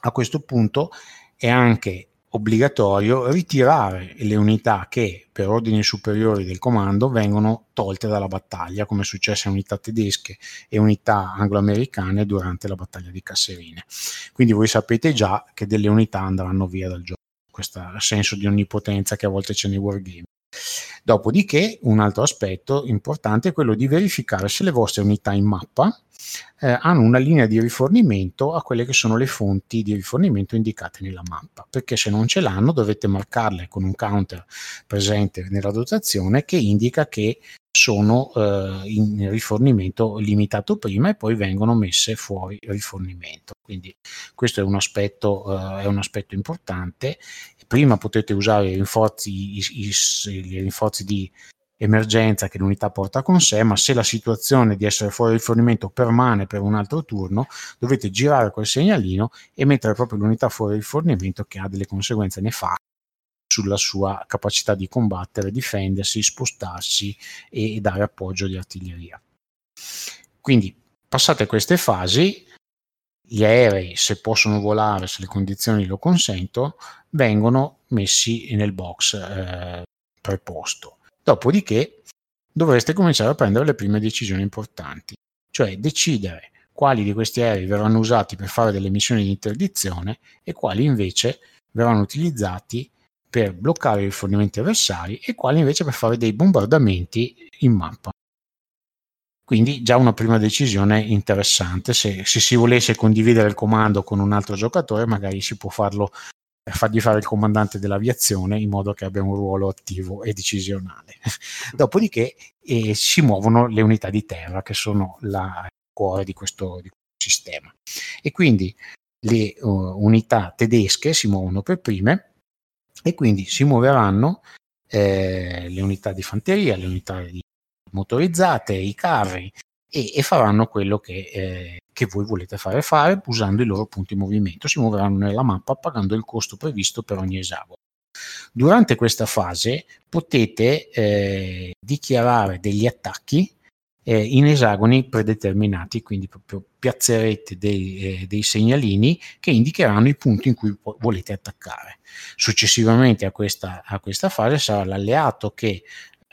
A questo punto è anche obbligatorio ritirare le unità che per ordini superiori del comando vengono tolte dalla battaglia, come è successo a unità tedesche e unità anglo-americane durante la battaglia di Casserine. Quindi voi sapete già che delle unità andranno via dal gioco, questo senso di onnipotenza che a volte c'è nei wargame. Dopodiché, un altro aspetto importante è quello di verificare se le vostre unità in mappa eh, hanno una linea di rifornimento a quelle che sono le fonti di rifornimento indicate nella mappa, perché se non ce l'hanno dovete marcarle con un counter presente nella dotazione che indica che sono eh, in rifornimento limitato prima e poi vengono messe fuori rifornimento. Quindi questo è un aspetto, eh, è un aspetto importante. Prima potete usare i rinforzi, i, i, i rinforzi di emergenza che l'unità porta con sé, ma se la situazione di essere fuori rifornimento permane per un altro turno, dovete girare quel segnalino e mettere proprio l'unità fuori rifornimento che ha delle conseguenze nefaste sulla sua capacità di combattere, difendersi, spostarsi e dare appoggio di artiglieria. Quindi passate queste fasi, gli aerei, se possono volare, se le condizioni lo consentono, vengono messi nel box eh, preposto. Dopodiché dovreste cominciare a prendere le prime decisioni importanti, cioè decidere quali di questi aerei verranno usati per fare delle missioni di interdizione e quali invece verranno utilizzati per bloccare i rifornimenti avversari e quali invece per fare dei bombardamenti in mappa. Quindi già una prima decisione interessante, se, se, si volesse condividere il comando con un altro giocatore magari si può farlo fargli fare il comandante dell'aviazione in modo che abbia un ruolo attivo e decisionale. Dopodiché eh, si muovono le unità di terra che sono la, il cuore di questo, di questo, sistema. E quindi le uh, unità tedesche si muovono per prime e quindi si muoveranno eh, le unità di fanteria, le unità di motorizzate, i carri e, e faranno quello che eh, che voi volete fare fare usando i loro punti movimento. Si muoveranno nella mappa pagando il costo previsto per ogni esagono. Durante questa fase potete eh, dichiarare degli attacchi eh, in esagoni predeterminati, quindi proprio piazzerete dei, eh, dei, segnalini che indicheranno i punti in cui po- volete attaccare. Successivamente a questa, a questa fase sarà l'alleato che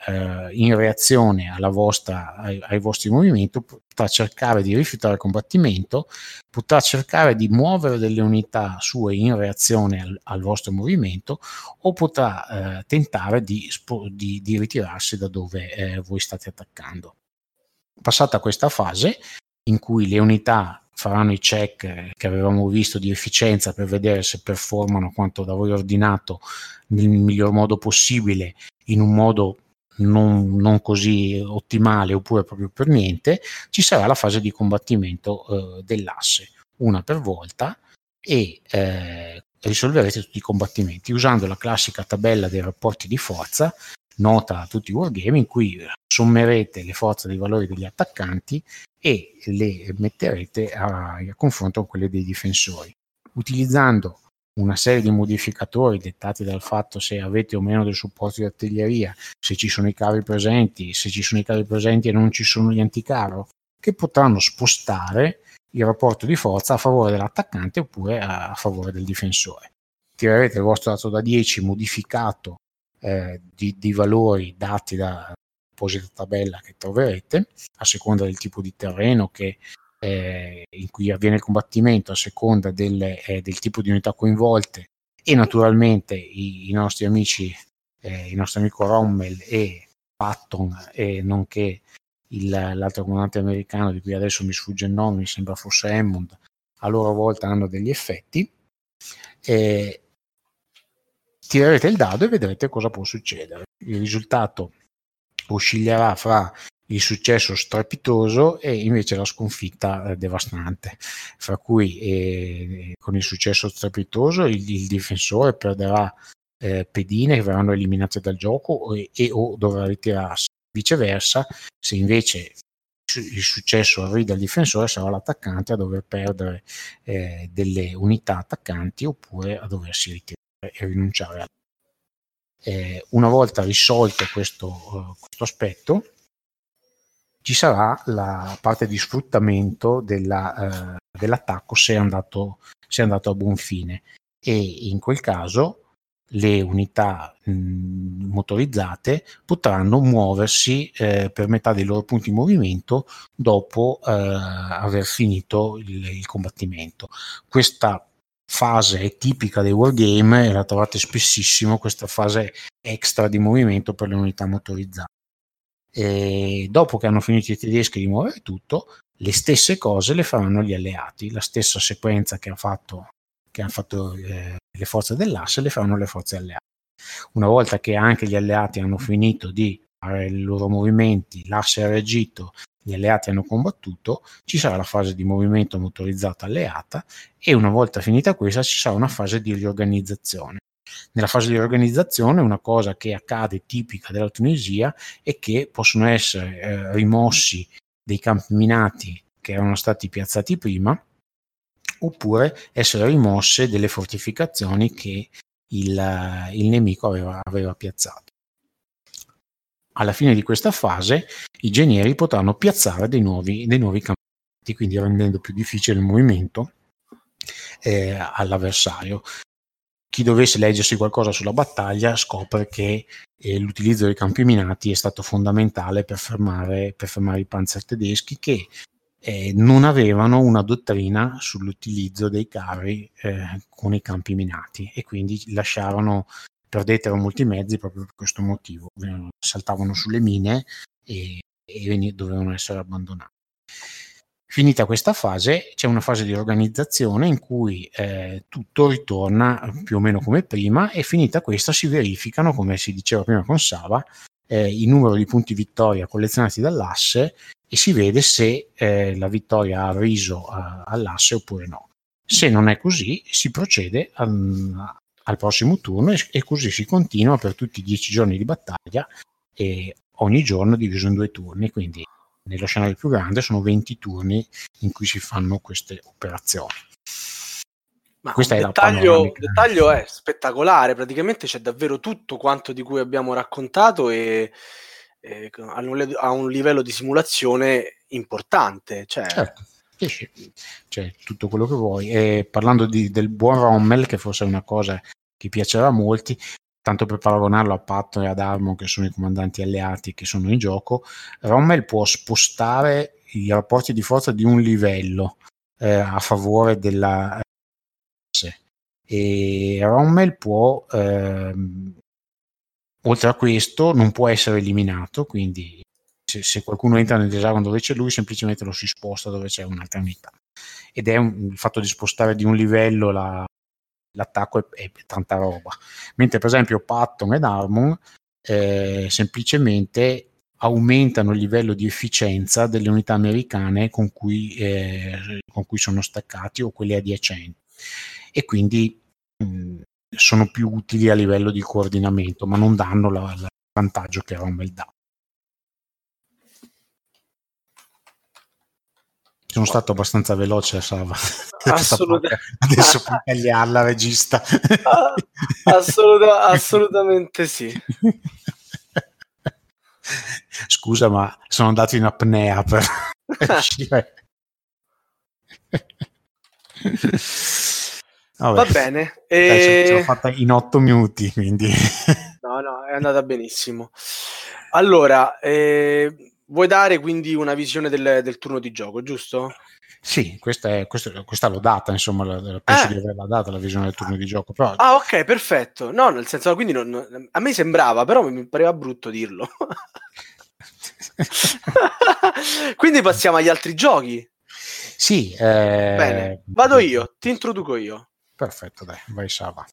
eh, in reazione vostra, ai, ai, vostri movimenti potrà cercare di rifiutare il combattimento, potrà cercare di muovere delle unità sue in reazione al, al vostro movimento o potrà eh, tentare di, di, di, ritirarsi da dove eh, voi state attaccando. Passata questa fase, in cui le unità faranno i check che avevamo visto di efficienza per vedere se performano quanto da voi ordinato nel miglior modo possibile in un modo non, non, così ottimale oppure proprio per niente, ci sarà la fase di combattimento eh, dell'asse, una per volta, e eh, risolverete tutti i combattimenti usando la classica tabella dei rapporti di forza nota a tutti i wargame in cui sommerete le forze dei valori degli attaccanti e le metterete a, a confronto con quelle dei difensori. Utilizzando una serie di modificatori dettati dal fatto se avete o meno del supporto di artiglieria, se ci sono i carri presenti, se ci sono i carri presenti e non ci sono gli anticarro, che potranno spostare il rapporto di forza a favore dell'attaccante oppure a, favore del difensore. Tirerete il vostro dato da 10 modificato eh, di, di valori dati da apposita tabella che troverete a seconda del tipo di terreno che eh, in cui avviene il combattimento a seconda delle, eh, del tipo di unità coinvolte e naturalmente i, i nostri amici, eh, il nostro amico Rommel e Patton e nonché il, l'altro comandante americano di cui adesso mi sfugge il nome, mi sembra fosse Hammond, a loro volta hanno degli effetti tirerete il dado e vedrete cosa può succedere. Il risultato oscillerà fra il successo strepitoso e invece la sconfitta eh, devastante, fra cui eh, con il successo strepitoso il, il difensore perderà eh, pedine che verranno eliminate dal gioco e, e o dovrà ritirarsi. Viceversa, se invece il successo arriva al difensore sarà l'attaccante a dover perdere eh, delle unità attaccanti oppure a doversi ritirare e rinunciare eh, una volta risolto questo, uh, questo, aspetto ci sarà la parte di sfruttamento della, uh, dell'attacco se è, andato, se è andato a buon fine e in quel caso le unità mh, motorizzate potranno muoversi eh, per metà dei loro punti di movimento dopo eh, aver finito il, il, combattimento. Questa fase è tipica dei wargame la trovate spessissimo, questa fase extra di movimento per le unità motorizzate. E dopo che hanno finito i tedeschi di muovere tutto, le stesse cose le faranno gli alleati, la stessa sequenza che ha fatto che hanno fatto eh, le forze dell'asse le faranno le forze alleate. Una volta che anche gli alleati hanno finito di fare i loro movimenti, l'asse ha reagito, gli alleati hanno combattuto, ci sarà la fase di movimento motorizzata alleata e una volta finita questa ci sarà una fase di riorganizzazione. Nella fase di riorganizzazione una cosa che accade tipica della Tunisia è che possono essere eh, rimossi dei campi minati che erano stati piazzati prima oppure essere rimosse delle fortificazioni che il, il nemico aveva, aveva piazzato. Alla fine di questa fase i genieri potranno piazzare dei nuovi, dei nuovi campionati, quindi rendendo più difficile il movimento eh, all'avversario. Chi dovesse leggersi qualcosa sulla battaglia scopre che eh, l'utilizzo dei campi minati è stato fondamentale per fermare, per fermare i panzer tedeschi che eh, non avevano una dottrina sull'utilizzo dei carri eh, con i campi minati e quindi lasciarono, perdettero molti mezzi proprio per questo motivo, saltavano sulle mine e, e dovevano essere abbandonati. Finita questa fase, c'è una fase di organizzazione in cui eh, tutto ritorna più o meno come prima e finita questa si verificano, come si diceva prima con Sava, eh, il numero di punti vittoria collezionati dall'asse e si vede se eh, la vittoria ha riso a, all'asse oppure no. Se non è così, si procede al, al prossimo turno e, e, così si continua per tutti i dieci giorni di battaglia e ogni giorno diviso in due turni, quindi nello scenario più grande sono 20 turni in cui si fanno queste operazioni. Ma Questa il dettaglio, dettaglio è spettacolare, praticamente c'è davvero tutto quanto di cui abbiamo raccontato e a, un, a, un, livello di simulazione importante. Cioè... Certo. Cioè, tutto quello che vuoi. E parlando di, del buon Rommel, che forse è una cosa che piacerà a molti, tanto per paragonarlo a Patton e ad Armon, che sono i comandanti alleati che sono in gioco, Rommel può spostare i rapporti di forza di un livello eh, a favore della e Rommel può ehm, Oltre a questo non può essere eliminato, quindi se, se qualcuno entra nel desagono dove c'è lui, semplicemente lo si sposta dove c'è un'altra unità. Ed è un, il fatto di spostare di un livello la, l'attacco è, è, tanta roba. Mentre per esempio Patton ed Armon eh, semplicemente aumentano il livello di efficienza delle unità americane con cui, eh, con cui sono staccati o quelle adiacenti. E quindi mh, sono più utili a livello di coordinamento, ma non danno il vantaggio che Rommel dà. Sono stato abbastanza veloce, Sava. Assolutamente. Adesso puoi tagliarla, regista. Assoluta, assolutamente sì. Scusa, ma sono andato in apnea per uscire. Vabbè. Va bene. E... Dai, ce l'ho eh, fatta in otto minuti, quindi... no, no, è andata benissimo. Allora, eh, vuoi dare quindi una visione del, del, turno di gioco, giusto? Sì, questa, è, questa, questa l'ho data, insomma, la, penso eh. di averla data la visione del turno di gioco. Però... Ah, ok, perfetto. No, nel senso, quindi non, a me sembrava, però mi pareva brutto dirlo. quindi passiamo agli altri giochi. Sì. Eh... Bene, vado io, ti introduco io. Perfetto, dai, vai Sava.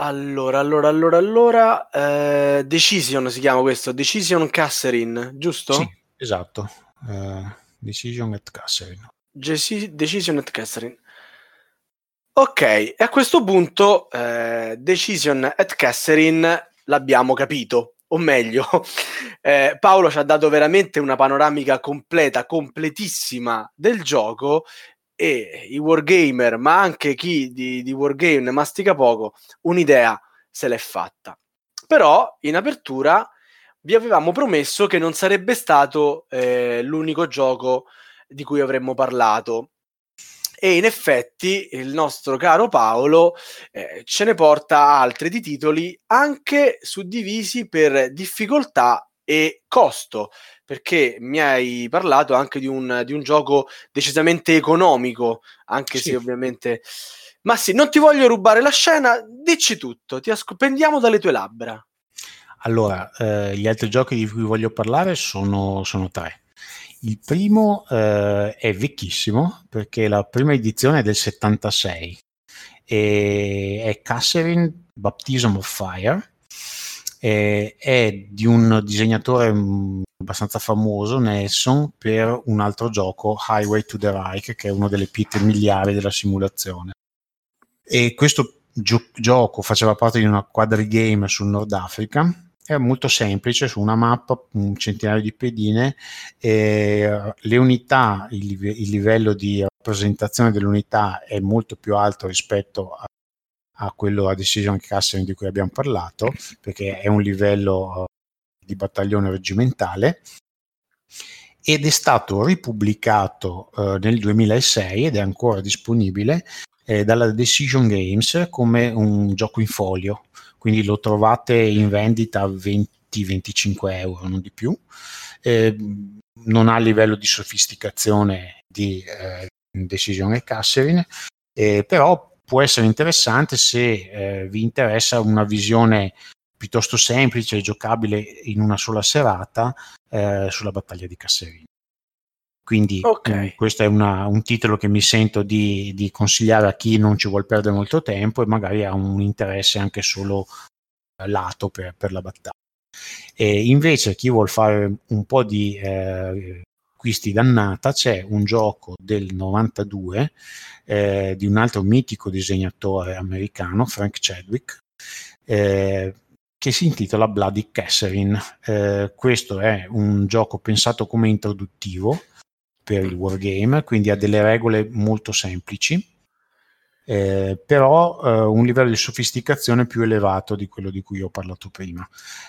Allora, allora, allora, allora, eh, Decision si chiama questo, Decision Casserin, giusto? Sì, esatto, uh, Decision at Casserin. Gesi- Decision at Casserin. Ok, e a questo punto eh, Decision at Casserin l'abbiamo capito, o meglio, eh, Paolo ci ha dato veramente una panoramica completa, completissima del gioco e i wargamer, ma anche chi di, di wargame mastica poco, un'idea se l'è fatta. Però in apertura vi avevamo promesso che non sarebbe stato eh, l'unico gioco di cui avremmo parlato. E in effetti il nostro caro Paolo eh, ce ne porta altri di titoli anche suddivisi per difficoltà e costo perché mi hai parlato anche di un, di un gioco decisamente economico, anche sì. se ovviamente... Ma sì, non ti voglio rubare la scena, dici tutto, ti asco- pendiamo dalle tue labbra. Allora, eh, gli altri giochi di cui voglio parlare sono, sono tre. Il primo eh, è vecchissimo perché la prima edizione è del 76 e è Catherine Baptism of Fire. E è di un disegnatore mm, abbastanza famoso, Nelson, per un altro gioco, Highway to the Reich, che è una delle pietre miliari della simulazione. E questo gio- gioco faceva parte di una quadrigame sul Nord Africa. È molto semplice, su una mappa, un centinaio di pedine, e le unità, il, il livello di rappresentazione delle unità è molto più alto rispetto a a quello a Decision Castle di cui abbiamo parlato, perché è un livello di battaglione reggimentale ed è stato ripubblicato eh, nel 2006 ed è ancora disponibile eh, dalla Decision Games come un gioco in folio, quindi lo trovate in vendita a 20-25 euro, non di più. Eh, non ha livello di sofisticazione di eh, Decision e Catherine, eh, però può essere interessante se eh, vi interessa una visione piuttosto semplice e giocabile in una sola serata eh, sulla battaglia di Casserini. Quindi okay. questo è una, un titolo che mi sento di, di, consigliare a chi non ci vuole perdere molto tempo e magari ha un interesse anche solo eh, lato per, per, la battaglia. E invece chi vuole fare un po' di eh, acquisti dannata c'è un gioco del 92 eh, di un altro mitico disegnatore americano, Frank Chadwick, eh, che si intitola Bloody Catherine. Eh, questo è un gioco pensato come introduttivo per il wargame, quindi ha delle regole molto semplici, eh, però eh, un livello di sofisticazione più elevato di quello di cui ho parlato prima.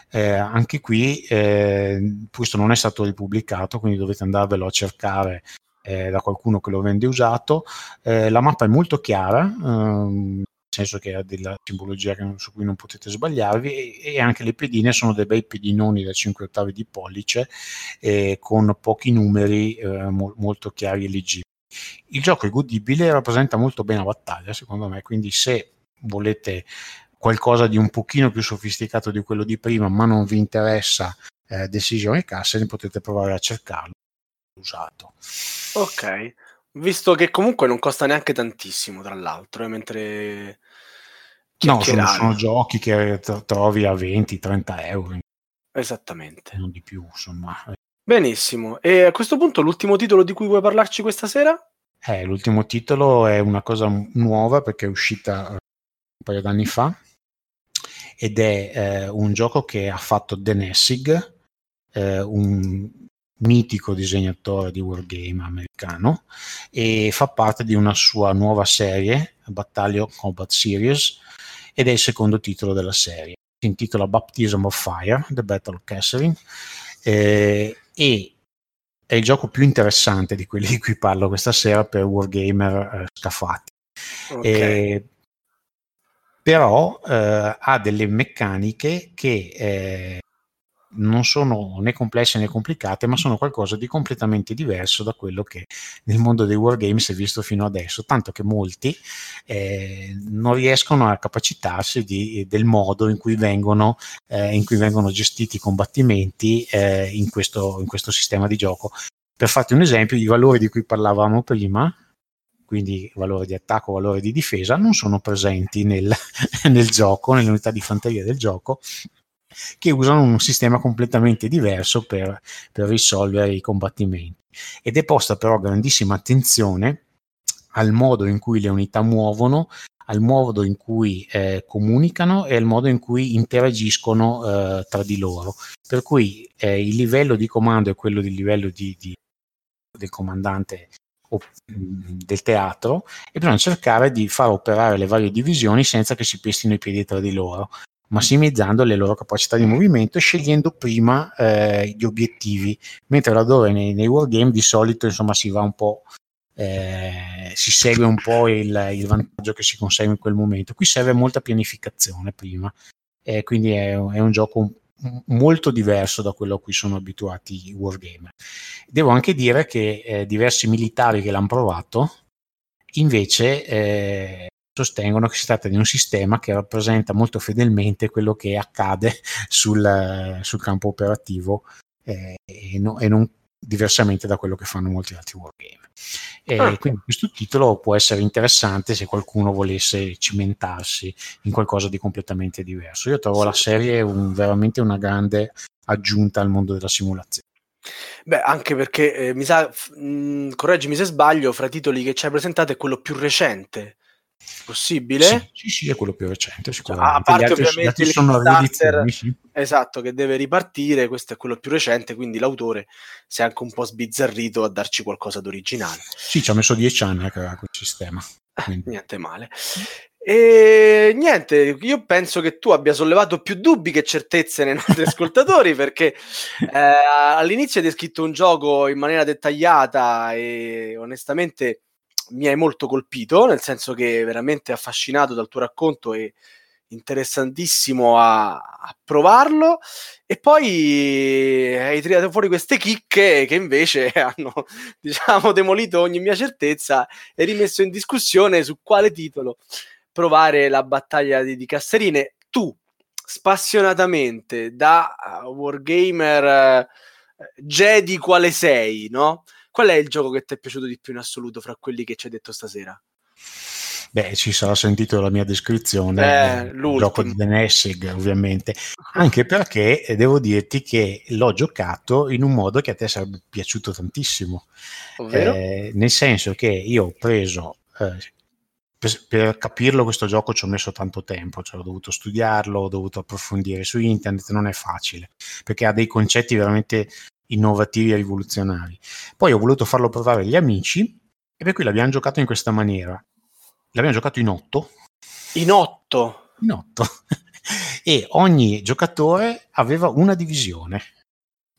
Eh, anche qui eh, questo non è stato ripubblicato, quindi dovete andarvelo a cercare eh, da qualcuno che lo vende usato. Eh, la mappa è molto chiara, ehm, senso che ha della simbologia su cui non potete sbagliarvi e, e, anche le pedine sono dei bei pedinoni da 5 ottavi di pollice eh, con pochi numeri eh, mo- molto chiari e leggibili. Il gioco è godibile rappresenta molto bene la battaglia secondo me, quindi se volete qualcosa di un pochino più sofisticato di quello di prima ma non vi interessa eh, Decision e Castle potete provare a cercarlo usato. Ok, visto che comunque non costa neanche tantissimo, tra l'altro, eh, mentre... No, sono, sono, giochi che trovi a 20-30 euro. Esattamente. Non di più, insomma. Benissimo. E a questo punto l'ultimo titolo di cui vuoi parlarci questa sera? Eh, l'ultimo titolo è una cosa nuova perché è uscita eh, un paio d'anni fa ed è eh, un gioco che ha fatto The Nessig, eh, un mitico disegnatore di wargame americano e fa parte di una sua nuova serie, Battalion Combat Series, ed è il secondo titolo della serie. Si intitola Baptism of Fire, The Battle of Catherine, eh, e è il gioco più interessante di quelli di cui parlo questa sera per wargamer eh, scafati. Okay. Eh, però eh, ha delle meccaniche che eh, non sono né complesse né complicate, ma sono qualcosa di completamente diverso da quello che nel mondo dei wargame si è visto fino adesso, tanto che molti eh, non riescono a capacitarsi di, del modo in cui vengono, eh, in cui vengono gestiti i combattimenti eh, in, questo, in questo sistema di gioco. Per farti un esempio, i valori di cui parlavamo prima, quindi valore di attacco, valore di difesa, non sono presenti nel, nel gioco, nelle unità di fanteria del gioco, che usano un sistema completamente diverso per, per risolvere i combattimenti. Ed è posta però grandissima attenzione al modo in cui le unità muovono, al modo in cui eh, comunicano e al modo in cui interagiscono eh, tra di loro. Per cui eh, il livello di comando è quello del livello di, di, del comandante o, del teatro e bisogna cercare di far operare le varie divisioni senza che si pestino i piedi tra di loro massimizzando le loro capacità di movimento e scegliendo prima eh, gli obiettivi, mentre laddove nei, nei wargame di solito insomma si va un po' eh, si segue un po' il, il, vantaggio che si consegue in quel momento. Qui serve molta pianificazione prima, eh, quindi è, è, un gioco molto diverso da quello a cui sono abituati i wargamer. Devo anche dire che eh, diversi militari che l'hanno provato invece eh, sostengono che si tratta di un sistema che rappresenta molto fedelmente quello che accade sul, sul campo operativo eh, e, no, e, non diversamente da quello che fanno molti altri wargame. E ah. Quindi questo titolo può essere interessante se qualcuno volesse cimentarsi in qualcosa di completamente diverso. Io trovo sì. la serie un, veramente una grande aggiunta al mondo della simulazione. Beh, anche perché eh, mi sa, mh, correggimi se sbaglio, fra i titoli che ci hai presentato è quello più recente Possibile? Sì, sì, sì, è quello più recente, sicuramente. a parte altri, ovviamente il Kickstarter, sì. esatto, che deve ripartire, questo è quello più recente, quindi l'autore si è anche un po' sbizzarrito a darci qualcosa d'originale. Sì, ci ha messo dieci anni a creare quel sistema. Quindi. niente male. E niente, io penso che tu abbia sollevato più dubbi che certezze nei nostri ascoltatori perché eh, all'inizio hai descritto un gioco in maniera dettagliata e onestamente mi hai molto colpito, nel senso che veramente affascinato dal tuo racconto e interessantissimo a, a, provarlo e poi hai tirato fuori queste chicche che invece hanno diciamo demolito ogni mia certezza e rimesso in discussione su quale titolo provare la battaglia di, di Casserine tu spassionatamente da wargamer uh, Jedi quale sei no? Qual è il gioco che ti è piaciuto di più in assoluto fra quelli che ci hai detto stasera? Beh, ci sarà sentito la mia descrizione, eh, il gioco di The Nessig ovviamente, anche perché eh, devo dirti che l'ho giocato in un modo che a te sarebbe piaciuto tantissimo, eh, nel senso che io ho preso, eh, per, per, capirlo questo gioco ci ho messo tanto tempo, cioè ho dovuto studiarlo, ho dovuto approfondire su internet, non è facile, perché ha dei concetti veramente innovativi e rivoluzionari. Poi ho voluto farlo provare agli amici e per cui l'abbiamo giocato in questa maniera. L'abbiamo giocato in otto. In otto? In otto. e ogni giocatore aveva una divisione.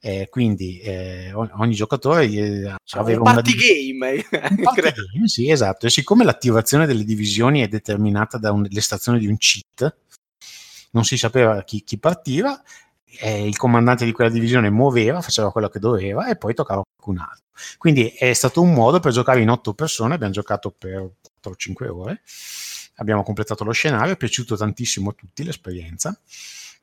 Eh, quindi eh, ogni giocatore eh, cioè, aveva un party una div- game, un party game sì esatto e siccome l'attivazione delle divisioni è determinata dall'estazione di un cheat non si sapeva chi, chi partiva eh, il comandante di quella divisione muoveva, faceva quello che doveva e poi toccava qualcun altro. Quindi è stato un modo per giocare in otto persone, abbiamo giocato per 4 5 ore, abbiamo completato lo scenario, è piaciuto tantissimo a tutti l'esperienza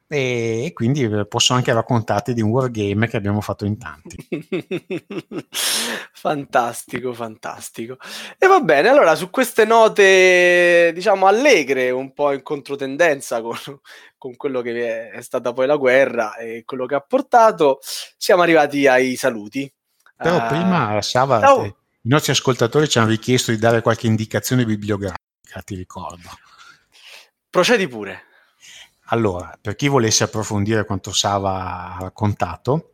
e quindi eh, posso anche raccontarti di un wargame che abbiamo fatto in tanti. fantastico, fantastico. E va bene, allora su queste note, diciamo, allegre, un po' in controtendenza con, con quello che è stata poi la guerra e quello che ha portato, siamo arrivati ai saluti. Però uh, prima, Sava, ciao. i nostri ascoltatori ci hanno richiesto di dare qualche indicazione bibliografica, ti ricordo. Procedi pure. Allora, per chi volesse approfondire quanto Sava ha raccontato,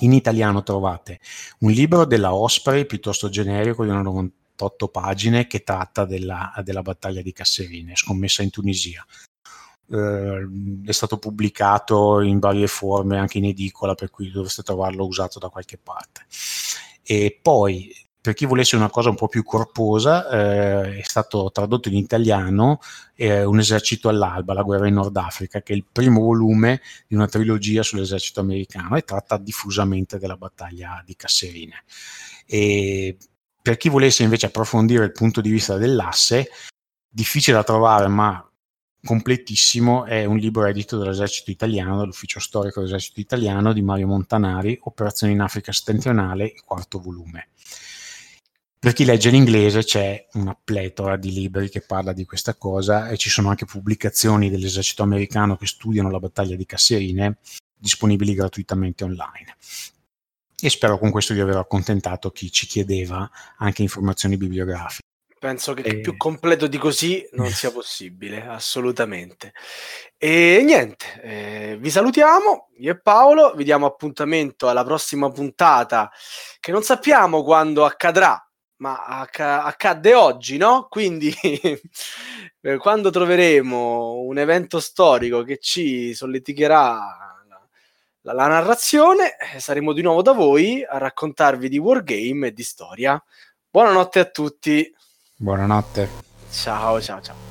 in italiano trovate un libro della Osprey piuttosto generico di una 98 pagine che tratta della, della battaglia di Casserine, scommessa in Tunisia. Eh, è stato pubblicato in varie forme anche in edicola, per cui dovreste trovarlo usato da qualche parte. E poi per chi volesse una cosa un po' più corposa, eh, è stato tradotto in italiano eh, Un esercito all'alba, la guerra in Nord Africa, che è il primo volume di una trilogia sull'esercito americano e tratta diffusamente della battaglia di Casserine. E per chi volesse invece approfondire il punto di vista dell'asse, difficile da trovare ma completissimo, è un libro edito dall'esercito italiano, dall'ufficio storico dell'esercito italiano di Mario Montanari, Operazioni in Africa settentrionale, il quarto volume. Per chi legge l'inglese c'è una pletora di libri che parla di questa cosa e ci sono anche pubblicazioni dell'esercito americano che studiano la battaglia di Casserine disponibili gratuitamente online. E spero con questo di aver accontentato chi ci chiedeva anche informazioni bibliografiche. Penso che e... più completo di così non sia possibile, assolutamente. E niente, eh, vi salutiamo, io e Paolo, vi diamo appuntamento alla prossima puntata che non sappiamo quando accadrà, ma acc- accadde oggi, no? Quindi eh, quando troveremo un evento storico che ci solleticherà la, la narrazione, eh, saremo di nuovo da voi a raccontarvi di wargame e di storia. Buonanotte a tutti. Buonanotte. Ciao, ciao, ciao.